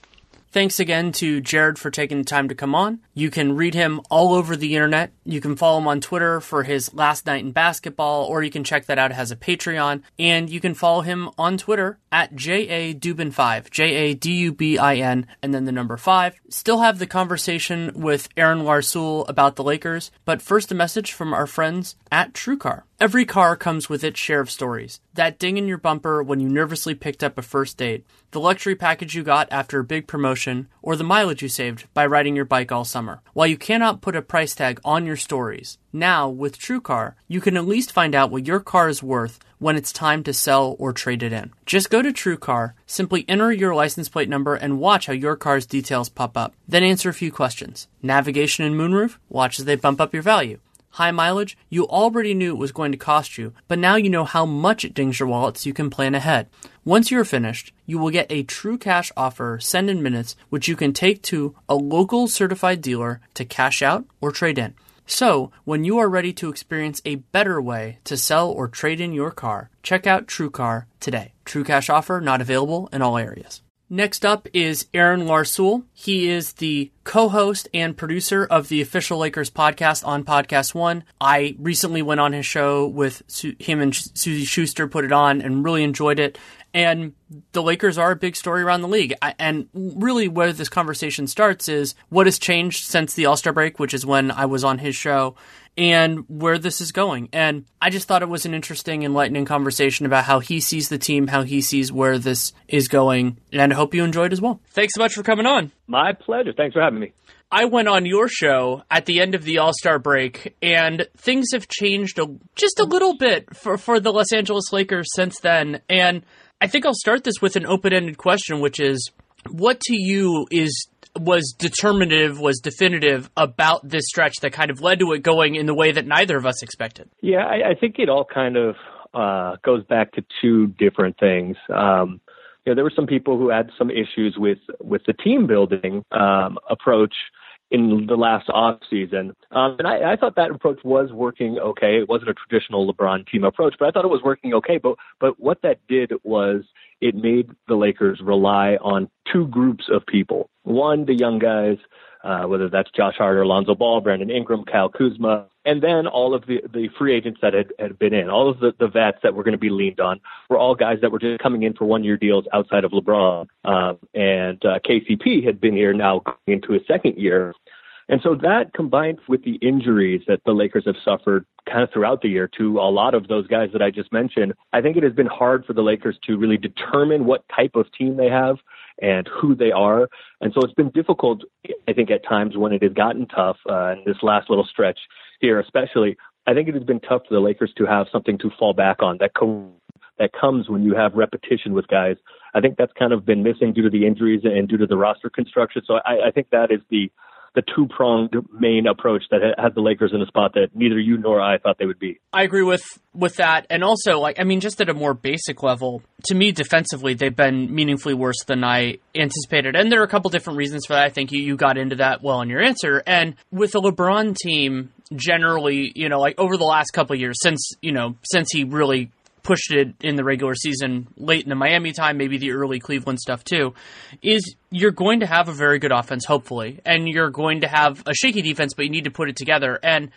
Thanks again to Jared for taking the time to come on. You can read him all over the internet. You can follow him on Twitter for his last night in basketball, or you can check that out as a Patreon. And you can follow him on Twitter at JADubin5, J A D U B I N, and then the number 5. Still have the conversation with Aaron Larsuel about the Lakers, but first a message from our friends at TrueCar. Every car comes with its share of stories. That ding in your bumper when you nervously picked up a first date, the luxury package you got after a big promotion, or the mileage you saved by riding your bike all summer. While you cannot put a price tag on your stories, now with TrueCar, you can at least find out what your car is worth when it's time to sell or trade it in. Just go to TrueCar, simply enter your license plate number, and watch how your car's details pop up. Then answer a few questions. Navigation and moonroof? Watch as they bump up your value high mileage, you already knew it was going to cost you, but now you know how much it dings your wallet so you can plan ahead. Once you're finished, you will get a true cash offer send in minutes, which you can take to a local certified dealer to cash out or trade in. So, when you are ready to experience a better way to sell or trade in your car, check out TrueCar today. True cash offer not available in all areas. Next up is Aaron Larsuel. He is the co-host and producer of the official Lakers podcast on Podcast One. I recently went on his show with him and Suzy Shuster, put it on, and really enjoyed it. And the Lakers are a big story around the league. and really, where this conversation starts is what has changed since the All Star break, which is when I was on his show, and where this is going. And I just thought it was an interesting, enlightening conversation about how he sees the team, how he sees where this is going, and I hope you enjoyed as well. Thanks so much for coming on. My pleasure. Thanks for having me. I went on your show at the end of the All Star break, and things have changed a, just a little bit for, for the Los Angeles Lakers since then. And I think I'll start this with an open ended question, which is what to you is was determinative, was definitive about this stretch that kind of led to it going in the way that neither of us expected? Yeah, I, I think it all kind of uh, goes back to two different things. Um, you know, there were some people who had some issues with with the team building um, approach in the last off season, um, and I, I thought that approach was working okay. It wasn't a traditional LeBron team approach, but I thought it was working okay. But but what that did was it made the Lakers rely on two groups of people. One, the young guys, uh, whether that's Josh Hart or Lonzo Ball, Brandon Ingram, Kyle Kuzma, and then all of the, the free agents that had, had been in, all of the, the vets that were going to be leaned on were all guys that were just coming in for one year deals outside of LeBron. Um, and uh, KCP had been here now into his second year. And so that combined with the injuries that the Lakers have suffered kind of throughout the year to a lot of those guys that I just mentioned, I think it has been hard for the Lakers to really determine what type of team they have and who they are. And so it's been difficult, I think, at times when it has gotten tough, uh, in this last little stretch here, especially. I think it has been tough for the Lakers to have something to fall back on that co- that comes when you have repetition with guys. I think that's kind of been missing due to the injuries and due to the roster construction. So I, I think that is the the two pronged main approach that had the Lakers in a spot that neither you nor I thought they would be. I agree with with that, and also like I mean, just at a more basic level, to me defensively they've been meaningfully worse than I anticipated, and there are a couple different reasons for that. I think you you got into that well in your answer, and with the LeBron team generally, you know, like over the last couple years since you know since he really pushed it in the regular season late in the Miami time, maybe the early Cleveland stuff too, is you're going to have a very good offense, hopefully, and you're going to have a shaky defense, but you need to put it together. And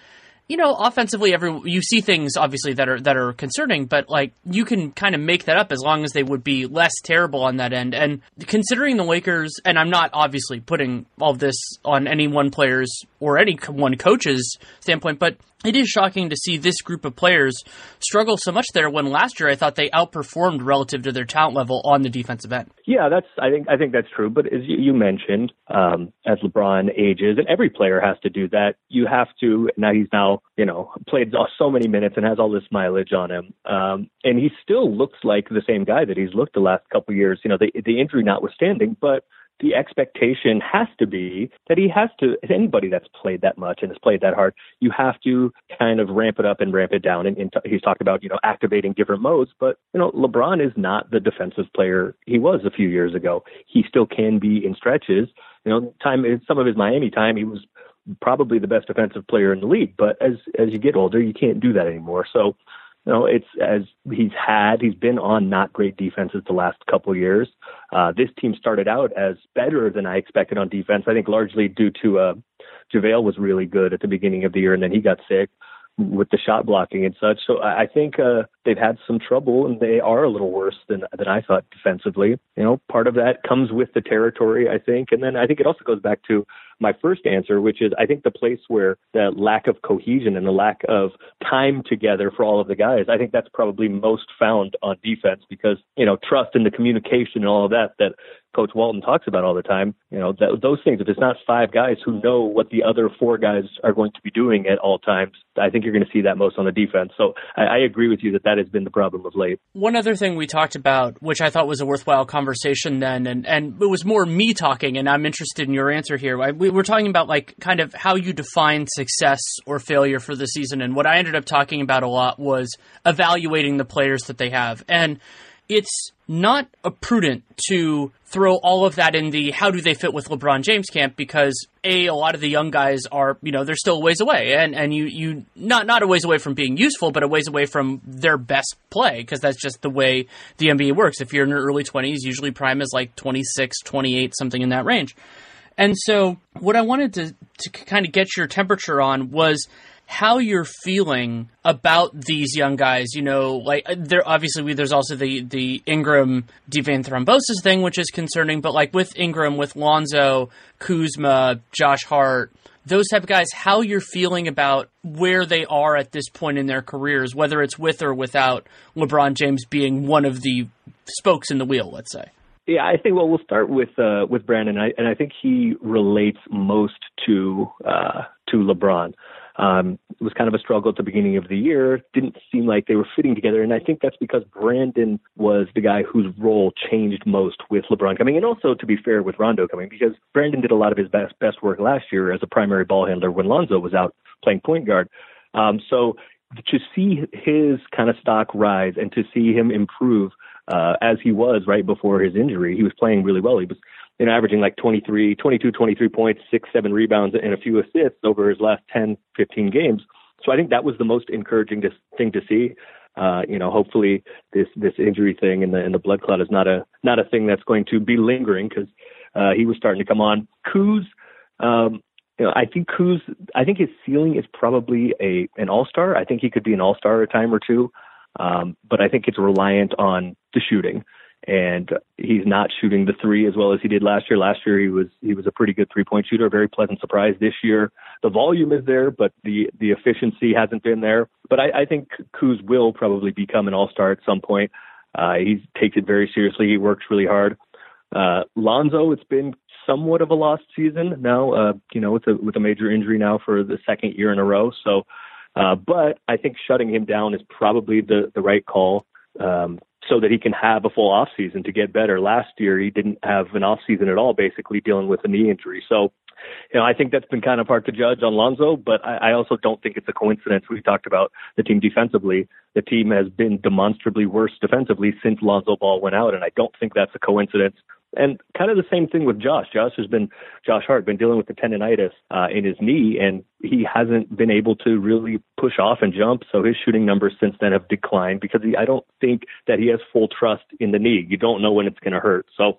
you know, offensively, every you see things obviously that are that are concerning, but like you can kind of make that up as long as they would be less terrible on that end. And considering the Lakers, and I'm not obviously putting all this on any one player's or any one coach's standpoint, but it is shocking to see this group of players struggle so much there when last year I thought they outperformed relative to their talent level on the defensive end. Yeah, that's I think I think that's true. But as you, mentioned, um, as LeBron ages, and every player has to do that, you have to. Now he's now you know played so many minutes and has all this mileage on him, um, and he still looks like the same guy that he's looked the last couple years. You know, the the injury notwithstanding, but the expectation has to be that he has to anybody that's played that much and has played that hard you have to kind of ramp it up and ramp it down. And, and t- he's talked about you know activating different modes but you know lebron is not the defensive player he was a few years ago. He still can be in stretches. You know time some of his miami time he was probably the best defensive player in the league but as as you get older you can't do that anymore. So you know, it's as he's had, he's been on not great defenses the last couple years. Uh, this team started out as better than I expected on defense. I think largely due to uh, JaVale was really good at the beginning of the year, and then he got sick with the shot blocking and such. So I think uh, they've had some trouble, and they are a little worse than than I thought defensively. You know, part of that comes with the territory, I think, and then I think it also goes back to my first answer, which is I think the place where the lack of cohesion and the lack of time together for all of the guys, I think that's probably most found on defense because, you know, trust and the communication and all of that that Coach Walton talks about all the time, you know, that, those things, if it's not five guys who know what the other four guys are going to be doing at all times, I think you're going to see that most on the defense. So I, I agree with you that that has been the problem of late. One other thing we talked about, which I thought was a worthwhile conversation then, and, and it was more me talking, and I'm interested in your answer here. We were talking about like kind of how you define success or failure for the season, and what I ended up talking about a lot was evaluating the players that they have, and it's not prudent to throw all of that in the how do they fit with LeBron James camp because a a lot of the young guys are you know they're still a ways away. And and you you not not a ways away from being useful but a ways away from their best play because that's just the way the NBA works. If you're in your early 20s usually prime is like 26 28 something in that range. And so, what I wanted to, to kind of get your temperature on was how you're feeling about these young guys. You know, like there obviously there's also the the Ingram deep vein thrombosis thing, which is concerning. But like with Ingram, with Lonzo, Kuzma, Josh Hart, those type of guys, how you're feeling about where they are at this point in their careers, whether it's with or without LeBron James being one of the spokes in the wheel, let's say. Yeah, I think well we'll start with uh, with Brandon, I, and I think he relates most to uh, to LeBron. Um, it was kind of a struggle at the beginning of the year. Didn't seem like they were fitting together, and I think that's because Brandon was the guy whose role changed most with LeBron coming, and also to be fair with Rondo coming, because Brandon did a lot of his best best work last year as a primary ball handler when Lonzo was out playing point guard. Um, so to see his kind of stock rise and to see him improve uh, as he was right before his injury. He was playing really well. He was you averaging like 23, 22, 23 points, six, seven rebounds, and a few assists over his last 10, 15 games. So I think that was the most encouraging thing to see. Uh, you know, hopefully this this injury thing and the and the blood clot is not a not a thing that's going to be lingering because uh, he was starting to come on. Kuz, um, you know, I think Kuz, I think his ceiling is probably a an all star. I think he could be an all star a time or two. Um, but I think it's reliant on the shooting. And he's not shooting the three as well as he did last year. Last year he was he was a pretty good three point shooter, a very pleasant surprise. This year the volume is there, but the the efficiency hasn't been there. But I, I think Kuz will probably become an all star at some point. Uh, he takes it very seriously. He works really hard. Uh, Lonzo, it's been somewhat of a lost season now. Uh, you know, with a with a major injury now for the second year in a row. So uh, but I think shutting him down is probably the, the right call um, so that he can have a full off season to get better. Last year, he didn't have an off season at all, basically dealing with a knee injury. So, you know, I think that's been kind of hard to judge on Lonzo, but I, I also don't think it's a coincidence. We talked about the team defensively. The team has been demonstrably worse defensively since Lonzo Ball went out, and I don't think that's a coincidence. And kind of the same thing with Josh. Josh has been Josh Hart been dealing with the tendonitis uh, in his knee, and he hasn't been able to really push off and jump. So his shooting numbers since then have declined because he, I don't think that he has full trust in the knee. You don't know when it's going to hurt. So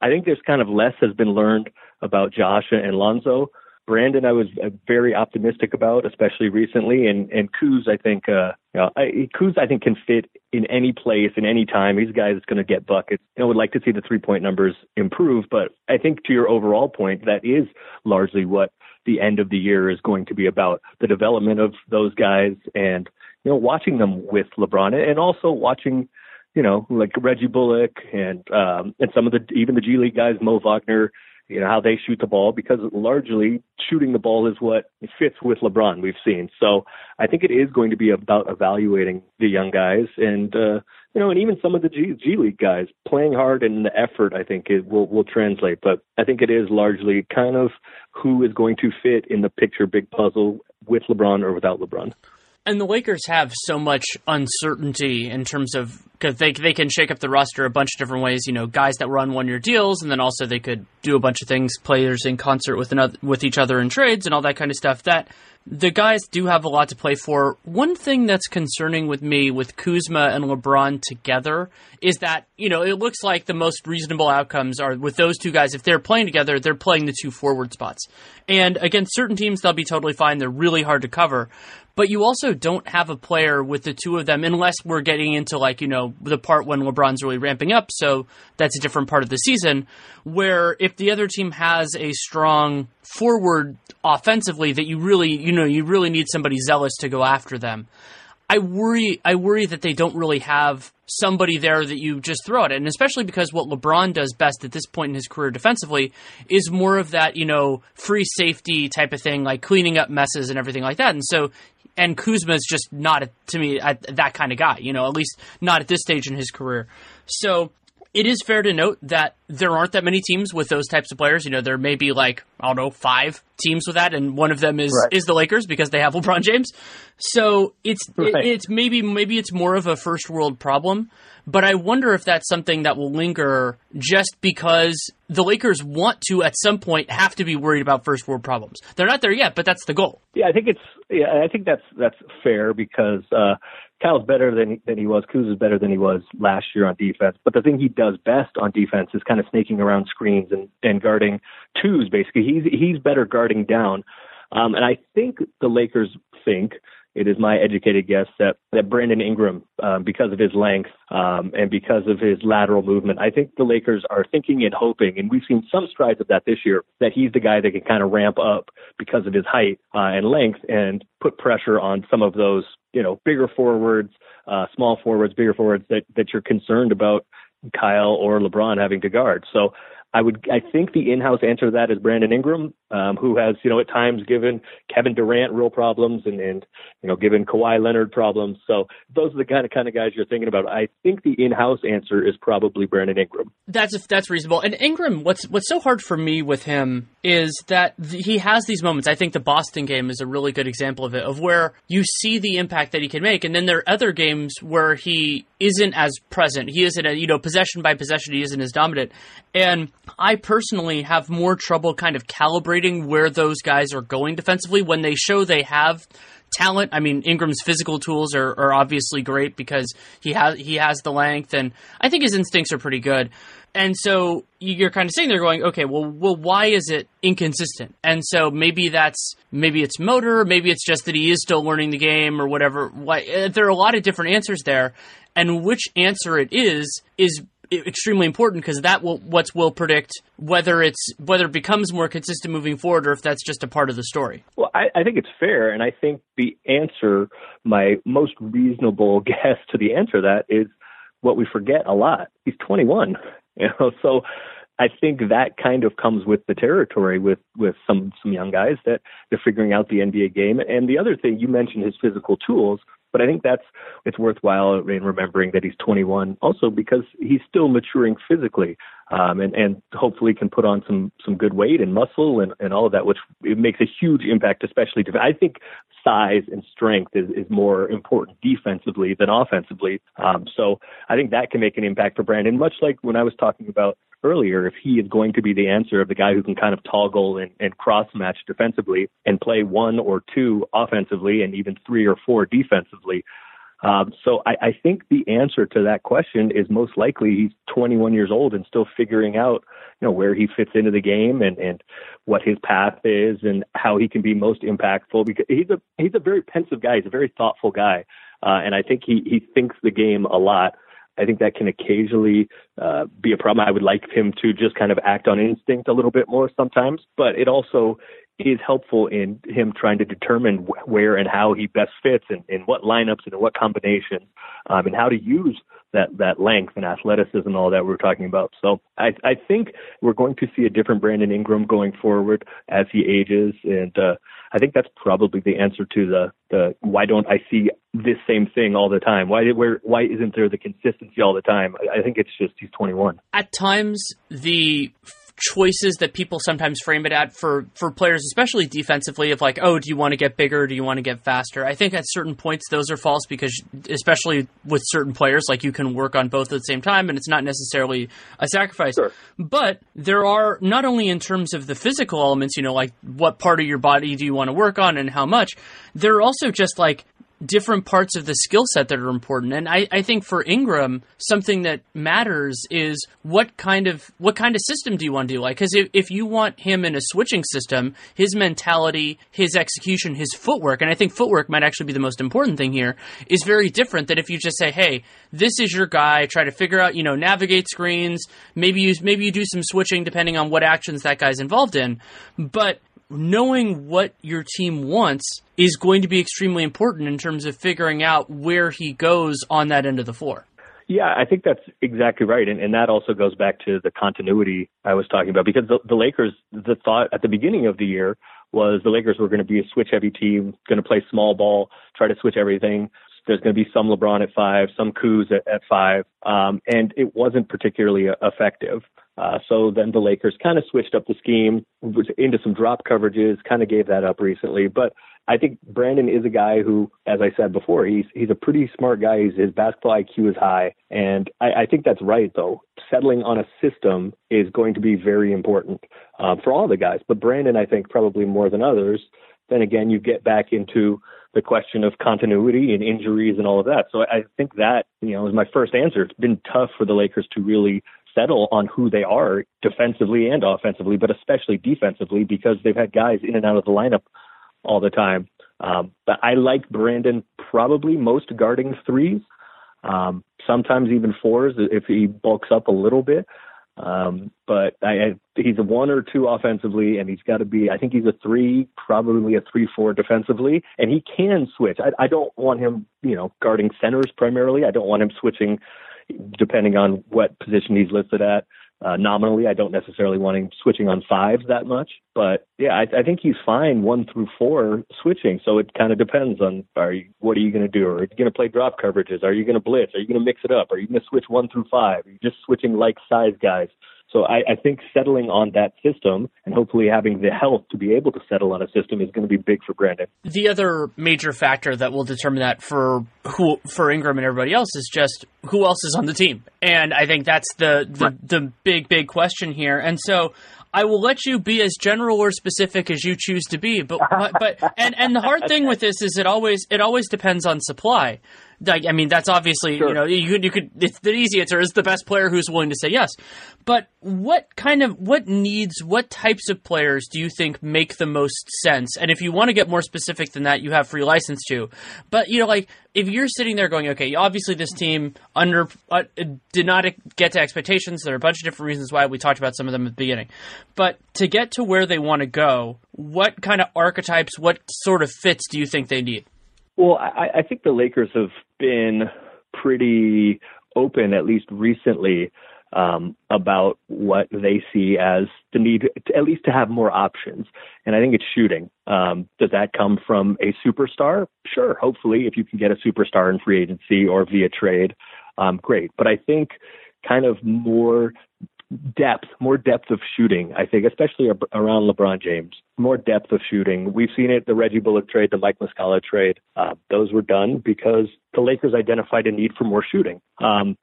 I think there's kind of less has been learned about Josh and Lonzo. Brandon, I was uh, very optimistic about, especially recently, and and Kuz, I think, uh, you know, I, Kuz, I think can fit in any place, in any time. He's a guy that's going to get buckets. You know, would like to see the three point numbers improve, but I think to your overall point, that is largely what the end of the year is going to be about: the development of those guys, and you know, watching them with LeBron, and also watching you know, like Reggie Bullock and um, and some of the even the G League guys, Mo Wagner, you know, how they shoot the ball because largely shooting the ball is what fits with LeBron we've seen. So I think it is going to be about evaluating the young guys and, uh, you know, and even some of the G, G League guys playing hard and the effort, I think it will, will translate. But I think it is largely kind of who is going to fit in the picture big puzzle with LeBron or without LeBron. And the Lakers have so much uncertainty in terms of because they they can shake up the roster a bunch of different ways. You know, guys that run one year deals, and then also they could do a bunch of things, players in concert with another with each other in trades and all that kind of stuff. That the guys do have a lot to play for. One thing that's concerning with me with Kuzma and LeBron together is that, you know, it looks like the most reasonable outcomes are with those two guys. If they're playing together, they're playing the two forward spots. And against certain teams, they'll be totally fine. They're really hard to cover. But you also don't have a player with the two of them unless we're getting into like, you know, the part when LeBron's really ramping up. So that's a different part of the season where if the other team has a strong forward offensively that you really, you know, you really need somebody zealous to go after them. I worry I worry that they don't really have somebody there that you just throw at it. And especially because what LeBron does best at this point in his career defensively is more of that, you know, free safety type of thing, like cleaning up messes and everything like that. And so and Kuzma is just not to me that kind of guy, you know, at least not at this stage in his career. So it is fair to note that there aren't that many teams with those types of players. You know, there may be like I don't know five teams with that, and one of them is right. is the Lakers because they have LeBron James. So it's right. it, it's maybe maybe it's more of a first world problem, but I wonder if that's something that will linger just because the Lakers want to at some point have to be worried about first world problems. They're not there yet, but that's the goal. Yeah, I think it's yeah, I think that's that's fair because. uh Kyle's better than than he was. Kuz is better than he was last year on defense. But the thing he does best on defense is kind of snaking around screens and and guarding twos. Basically, he's he's better guarding down. Um, and I think the Lakers think it is my educated guess that that Brandon Ingram, um, because of his length um, and because of his lateral movement, I think the Lakers are thinking and hoping, and we've seen some strides of that this year, that he's the guy that can kind of ramp up because of his height uh, and length and put pressure on some of those you know, bigger forwards, uh, small forwards, bigger forwards that, that you're concerned about Kyle or LeBron having to guard. So I would, I think the in-house answer to that is Brandon Ingram, um, who has, you know, at times given Kevin Durant real problems and, and, you know, given Kawhi Leonard problems. So those are the kind of kind of guys you're thinking about. I think the in-house answer is probably Brandon Ingram. That's that's reasonable. And Ingram, what's what's so hard for me with him is that he has these moments. I think the Boston game is a really good example of it, of where you see the impact that he can make, and then there are other games where he isn't as present. He isn't, a, you know, possession by possession. He isn't as dominant. And I personally have more trouble kind of calibrating where those guys are going defensively when they show they have talent. I mean, Ingram's physical tools are, are obviously great because he has he has the length, and I think his instincts are pretty good. And so you're kind of sitting there going, okay, well, well, why is it inconsistent? And so maybe that's maybe it's motor, maybe it's just that he is still learning the game or whatever. Why, eh, there are a lot of different answers there, and which answer it is is extremely important because that will what will predict whether it's whether it becomes more consistent moving forward or if that's just a part of the story. Well, I, I think it's fair, and I think the answer, my most reasonable guess to the answer to that is what we forget a lot. He's 21, you know, so I think that kind of comes with the territory with with some some young guys that they're figuring out the NBA game. And the other thing you mentioned his physical tools. But I think that's it's worthwhile in remembering that he's 21, also because he's still maturing physically, um, and and hopefully can put on some some good weight and muscle and and all of that, which it makes a huge impact, especially. I think size and strength is is more important defensively than offensively. Um, so I think that can make an impact for Brandon, much like when I was talking about earlier, if he is going to be the answer of the guy who can kind of toggle and, and cross match defensively and play one or two offensively and even three or four defensively. Um, so I, I think the answer to that question is most likely he's 21 years old and still figuring out, you know, where he fits into the game and, and what his path is and how he can be most impactful because he's a, he's a very pensive guy. He's a very thoughtful guy. Uh, and I think he, he thinks the game a lot. I think that can occasionally uh, be a problem. I would like him to just kind of act on instinct a little bit more sometimes, but it also is helpful in him trying to determine where and how he best fits and in what lineups and in what combinations um, and how to use that that length and athleticism and all that we are talking about. So I I think we're going to see a different Brandon Ingram going forward as he ages and uh I think that's probably the answer to the the why don't I see this same thing all the time? Why where why isn't there the consistency all the time? I, I think it's just he's 21. At times the choices that people sometimes frame it at for for players, especially defensively, of like, oh, do you want to get bigger? Do you want to get faster? I think at certain points those are false because, especially with certain players, like you can work on both at the same time, and it's not necessarily a sacrifice. Sure. But there are not only in terms of the physical elements, you know, like what part of your body do you want to work on and how much. There are also just like different parts of the skill set that are important. And I, I think for Ingram, something that matters is what kind of what kind of system do you want to do? Like, because if, if you want him in a switching system, his mentality, his execution, his footwork, and I think footwork might actually be the most important thing here, is very different than if you just say, "Hey, this is your guy." Try to figure out, you know, navigate screens. Maybe you maybe you do some switching depending on what actions that guy's involved in, but knowing what your team wants is going to be extremely important in terms of figuring out where he goes on that end of the floor. Yeah, I think that's exactly right. And, and that also goes back to the continuity I was talking about because the, the Lakers, the thought at the beginning of the year was the Lakers were going to be a switch heavy team, going to play small ball, try to switch everything. There's going to be some LeBron at five, some Kuz at, at five. Um, and it wasn't particularly effective. Uh, so then the Lakers kind of switched up the scheme into some drop coverages, kind of gave that up recently. But I think Brandon is a guy who, as I said before, he's he's a pretty smart guy. He's, his basketball IQ is high, and I, I think that's right. Though settling on a system is going to be very important uh, for all the guys, but Brandon, I think, probably more than others. Then again, you get back into the question of continuity and injuries and all of that. So I think that you know is my first answer. It's been tough for the Lakers to really settle on who they are defensively and offensively, but especially defensively because they've had guys in and out of the lineup all the time. Um, but I like Brandon probably most guarding threes, um, sometimes even fours if he bulks up a little bit. Um, but I, I, he's a one or two offensively, and he's got to be. I think he's a three, probably a three-four defensively, and he can switch. I, I don't want him, you know, guarding centers primarily. I don't want him switching depending on what position he's listed at. Uh, nominally, I don't necessarily want him switching on fives that much, but yeah, I, I think he's fine one through four switching. So it kind of depends on are you, what are you going to do? Are you going to play drop coverages? Are you going to blitz? Are you going to mix it up? Are you going to switch one through five? Are you just switching like size guys? So I, I think settling on that system and hopefully having the health to be able to settle on a system is going to be big for Brandon. The other major factor that will determine that for who for Ingram and everybody else is just who else is on the team, and I think that's the the, right. the big big question here. And so I will let you be as general or specific as you choose to be, but but and and the hard thing with this is it always it always depends on supply. Like, I mean, that's obviously sure. you know you could you could it's the easy answer is the best player who's willing to say yes. But what kind of what needs what types of players do you think make the most sense? And if you want to get more specific than that, you have free license to. But you know, like if you're sitting there going, okay, obviously this team under uh, did not get to expectations. There are a bunch of different reasons why we talked about some of them at the beginning. But to get to where they want to go, what kind of archetypes, what sort of fits do you think they need? Well, I, I think the Lakers have been pretty open, at least recently, um, about what they see as the need, to, at least to have more options. And I think it's shooting. Um, does that come from a superstar? Sure. Hopefully, if you can get a superstar in free agency or via trade, um, great. But I think kind of more depth, more depth of shooting. I think, especially around LeBron James, more depth of shooting. We've seen it the Reggie Bullock trade, the Mike Muscala trade. Uh, those were done because the Lakers identified a need for more shooting. Um,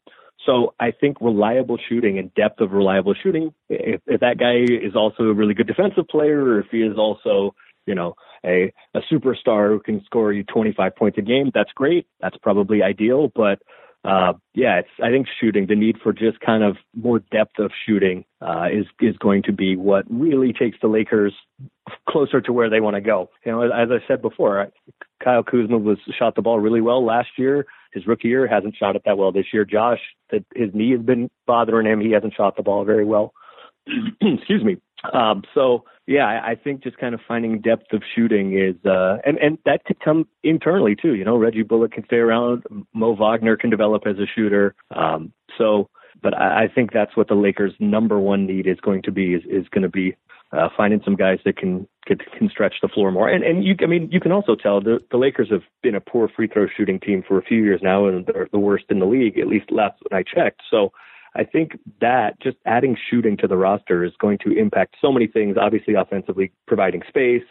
So I think reliable shooting and depth of reliable shooting, if, if that guy is also a really good defensive player or if he is also, you know, a, a superstar who can score you 25 points a game, that's great. That's probably ideal. But uh, yeah, it's, I think shooting, the need for just kind of more depth of shooting, uh, is, is going to be what really takes the Lakers closer to where they want to go. You know, as I said before, Kyle Kuzma was shot the ball really well last year. His rookie year hasn't shot it that well this year. Josh, that his knee has been bothering him. He hasn't shot the ball very well. Excuse me. Um, so yeah, I, I think just kind of finding depth of shooting is, uh, and, and that could come internally too. You know, Reggie Bullock can stay around. Mo Wagner can develop as a shooter. Um, so, but I, I think that's what the Lakers' number one need is going to be is, is going to be uh, finding some guys that can, can can stretch the floor more. And and you, I mean, you can also tell the the Lakers have been a poor free throw shooting team for a few years now, and they're the worst in the league, at least last when I checked. So I think that just adding shooting to the roster is going to impact so many things. Obviously, offensively, providing space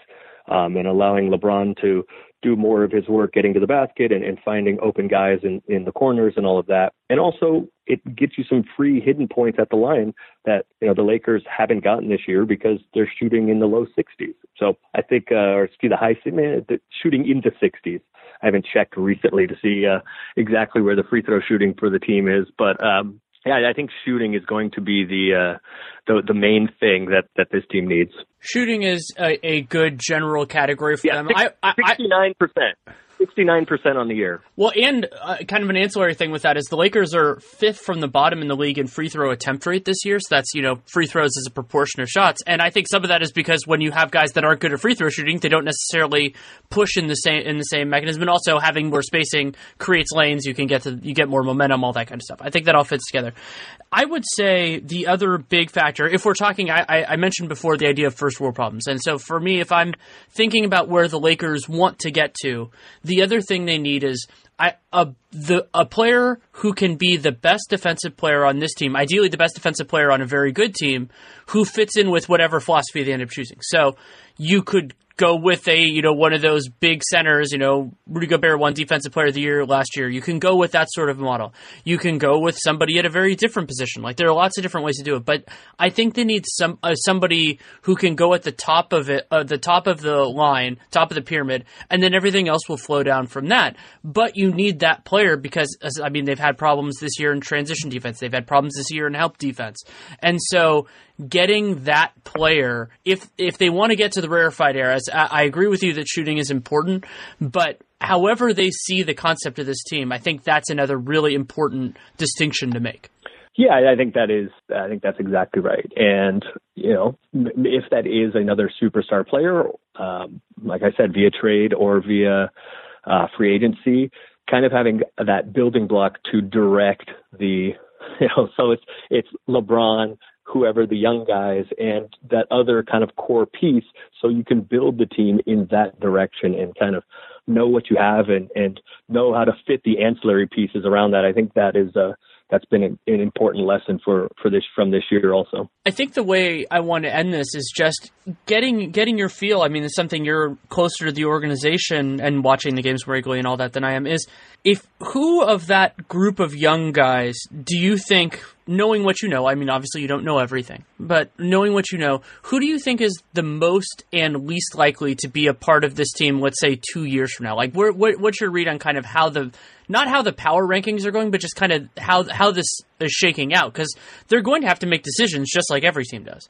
um, and allowing LeBron to do more of his work getting to the basket and, and finding open guys in, in the corners and all of that. And also, it gets you some free hidden points at the line that you know the Lakers haven't gotten this year because they're shooting in the low 60s. So I think, uh, or excuse the high, man, the shooting into 60s. I haven't checked recently to see uh, exactly where the free throw shooting for the team is, but um, yeah, I think shooting is going to be the uh, the the main thing that that this team needs. Shooting is a, a good general category for yeah, them. Sixty nine percent. 69% on the year. Well, and uh, kind of an ancillary thing with that is the Lakers are fifth from the bottom in the league in free throw attempt rate this year. So that's, you know, free throws as a proportion of shots. And I think some of that is because when you have guys that aren't good at free throw shooting, they don't necessarily push in the same in the same mechanism. And also having more spacing creates lanes. You can get to you get more momentum, all that kind of stuff. I think that all fits together. I would say the other big factor, if we're talking, I, I mentioned before the idea of first world problems. And so for me, if I'm thinking about where the Lakers want to get to, the other thing they need is I, a the a player who can be the best defensive player on this team, ideally the best defensive player on a very good team, who fits in with whatever philosophy they end up choosing. So you could go with a you know one of those big centers. You know, Rudy Gobert won Defensive Player of the Year last year. You can go with that sort of model. You can go with somebody at a very different position. Like there are lots of different ways to do it, but I think they need some uh, somebody who can go at the top of it, uh, the top of the line, top of the pyramid, and then everything else will flow down from that. But you need that player because I mean they've had problems this year in transition defense. They've had problems this year in help defense, and so getting that player if if they want to get to the rarefied I, I, agree with you that shooting is important but however they see the concept of this team i think that's another really important distinction to make. Yeah i think that is i think that's exactly right. And you know if that is another superstar player um, like i said via trade or via uh, free agency kind of having that building block to direct the you know so it's it's lebron whoever the young guys and that other kind of core piece so you can build the team in that direction and kind of know what you have and, and know how to fit the ancillary pieces around that. I think that is a that's been an, an important lesson for, for this from this year also. I think the way I want to end this is just getting getting your feel. I mean, it's something you're closer to the organization and watching the games regularly and all that than I am. Is if who of that group of young guys do you think, knowing what you know, I mean, obviously you don't know everything, but knowing what you know, who do you think is the most and least likely to be a part of this team? Let's say two years from now. Like, where, what, what's your read on kind of how the not how the power rankings are going, but just kind of how how this is shaking out because they're going to have to make decisions just like every team does.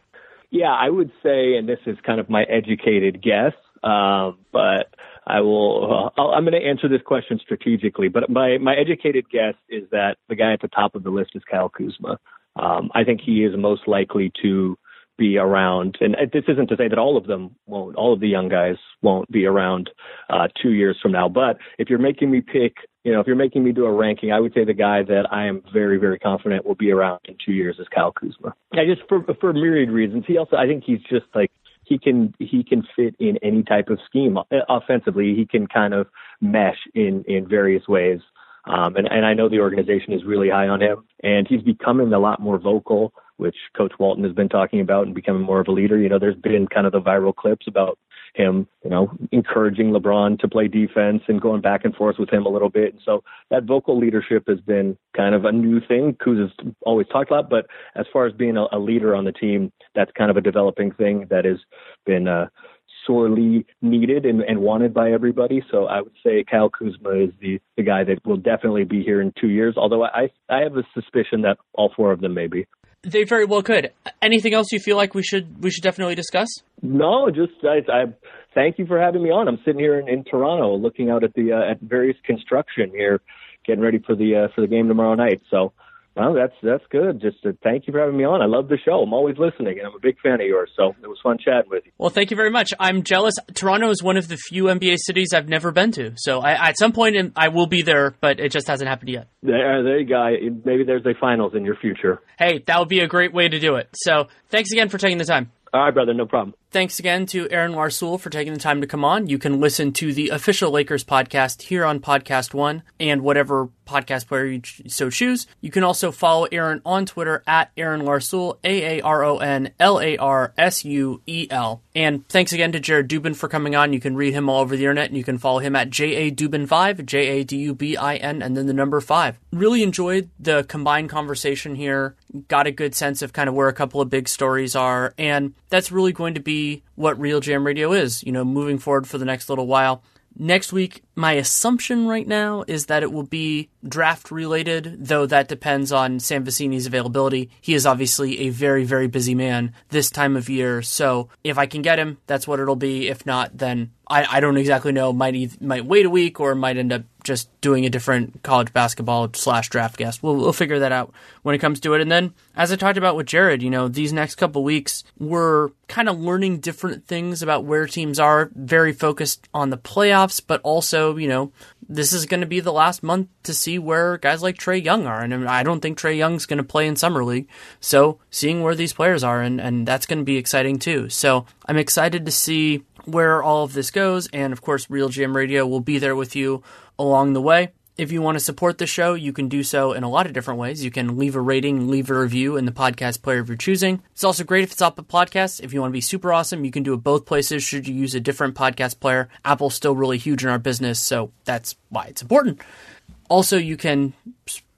Yeah, I would say, and this is kind of my educated guess, um, but I will. Uh, I'm going to answer this question strategically, but my my educated guess is that the guy at the top of the list is Kyle Kuzma. Um, I think he is most likely to be around, and this isn't to say that all of them won't, all of the young guys won't be around uh, two years from now. But if you're making me pick, you know, if you're making me do a ranking, I would say the guy that I am very, very confident will be around in two years is Kyle Kuzma. I just for for myriad reasons. He also, I think he's just like he can he can fit in any type of scheme offensively. He can kind of mesh in in various ways. Um, and, and I know the organization is really high on him, and he's becoming a lot more vocal, which Coach Walton has been talking about, and becoming more of a leader. You know, there's been kind of the viral clips about him, you know, encouraging LeBron to play defense and going back and forth with him a little bit. And so that vocal leadership has been kind of a new thing. Kuz has always talked about, but as far as being a, a leader on the team, that's kind of a developing thing that has been uh, sorely needed and, and wanted by everybody. So I would say Kyle Kuzma is the, the guy that will definitely be here in two years. Although I I have a suspicion that all four of them may be. They very well could. Anything else you feel like we should we should definitely discuss? No, just I, I thank you for having me on. I'm sitting here in, in Toronto, looking out at the uh, at various construction here, getting ready for the uh, for the game tomorrow night. So well, that's that's good. Just to thank you for having me on. I love the show. I'm always listening, and I'm a big fan of yours. So it was fun chatting with you. Well, thank you very much. I'm jealous. Toronto is one of the few NBA cities I've never been to. So I, at some point, in, I will be there, but it just hasn't happened yet. There, uh, there you go. Maybe there's a finals in your future. Hey, that would be a great way to do it. So thanks again for taking the time. All right, brother. No problem. Thanks again to Aaron Larsuel for taking the time to come on. You can listen to the official Lakers podcast here on Podcast One and whatever podcast player you so choose. You can also follow Aaron on Twitter at Aaron Larsuel, A A R O N L A R S U E L. And thanks again to Jared Dubin for coming on. You can read him all over the internet and you can follow him at J A Dubin5, J A D U B I N, and then the number five. Really enjoyed the combined conversation here. Got a good sense of kind of where a couple of big stories are. And that's really going to be what RealGM Radio is, you know, moving forward for the next little while. Next week, my assumption right now is that it will be draft related, though that depends on Sam Vecenie's availability. He is obviously a very, very busy man this time of year. So if I can get him, that's what it'll be. If not, then I, I don't exactly know. Might might wait a week or might end up just doing a different college basketball slash draft guest. We'll, we'll figure that out when it comes to it. And then, as I talked about with Jared, you know, these next couple weeks, we're kind of learning different things about where teams are, very focused on the playoffs, but also, you know, this is going to be the last month to see where guys like Trae Young are. And I don't think Trae Young's going to play in Summer League. So seeing where these players are, and, and that's going to be exciting too. So I'm excited to see where all of this goes. And of course, RealGM Radio will be there with you along the way. If you want to support the show, you can do so in a lot of different ways. You can leave a rating, leave a review in the podcast player of your choosing. It's also great if it's Apple Podcasts. If you want to be super awesome, you can do it both places should you use a different podcast player. Apple's still really huge in our business, so that's why it's important. Also, you can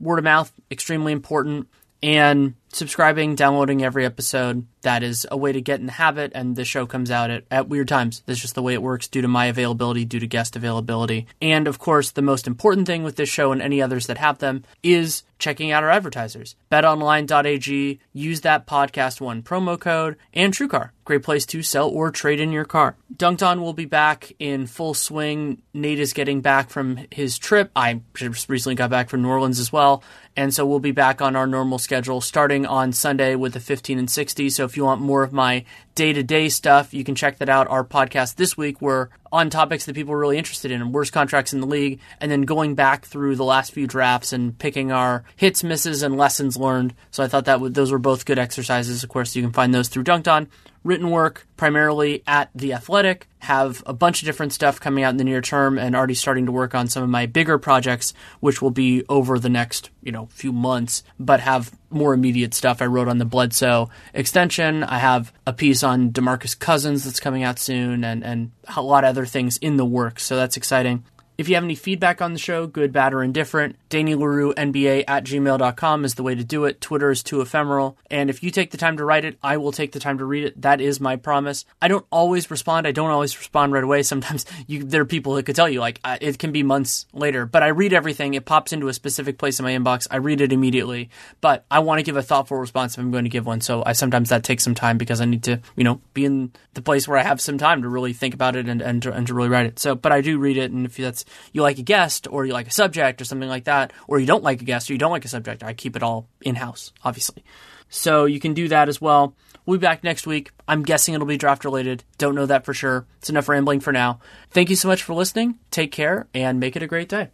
word of mouth, extremely important, and subscribing, downloading every episode. That is a way to get in the habit and the show comes out at, at weird times. That's just the way it works due to my availability due to guest availability. And of course the most important thing with this show and any others that have them is checking out our advertisers. betonline.ag use that podcast one promo code and TrueCar great place to sell or trade in your car. Dunked on will be back in full swing. Nate is getting back from his trip. I just recently got back from new orleans as well and so we'll be back on our normal schedule starting on sunday with the 15 and 60 so if you want more of my day to day stuff, you can check that out. Our podcast this week were on topics that people are really interested in, worst contracts in the league, and then going back through the last few drafts and picking our hits, misses, and lessons learned. So I thought that those were both good exercises. Of course, you can find those through Dunked On written work primarily at The Athletic, have a bunch of different stuff coming out in the near term, and already starting to work on some of my bigger projects, which will be over the next, you know, few months, but have more immediate stuff. I wrote on the Bledsoe extension. I have a piece on DeMarcus Cousins that's coming out soon, and, and a lot of other things in the works, so that's exciting. If you have any feedback on the show, good, bad, or indifferent, Danny Leroux, NBA at gmail.com is the way to do it. Twitter is too ephemeral. And if you take the time to write it, I will take the time to read it. That is my promise. I don't always respond. I don't always respond right away. Sometimes you, there are people that could tell you, like, it can be months later. But I read everything. It pops into a specific place in my inbox. I read it immediately. But I want to give a thoughtful response if I'm going to give one. So I sometimes that takes some time because I need to, you know, be in the place where I have some time to really think about it and, and, to, and to really write it. So, but I do read it. And if that's, you like a guest or you like a subject or something like that, or you don't like a guest or you don't like a subject, I keep it all in house, obviously. So you can do that as well. We'll be back next week. I'm guessing it'll be draft related. Don't know that for sure. It's enough rambling for now. Thank you so much for listening. Take care and make it a great day.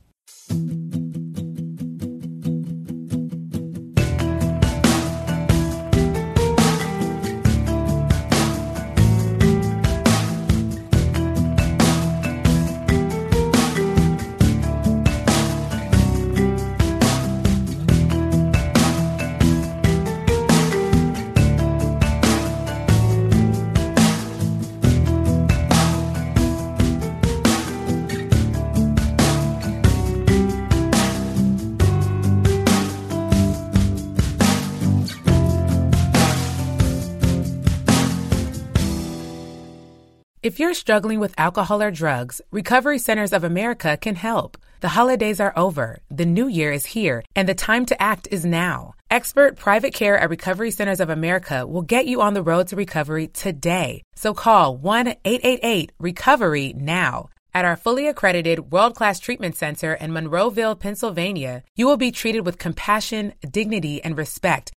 If you're struggling with alcohol or drugs, Recovery Centers of America can help. The holidays are over, the new year is here, and the time to act is now. Expert private care at Recovery Centers of America will get you on the road to recovery today. So call 1 888 Recovery now. At our fully accredited world class treatment center in Monroeville, Pennsylvania, you will be treated with compassion, dignity, and respect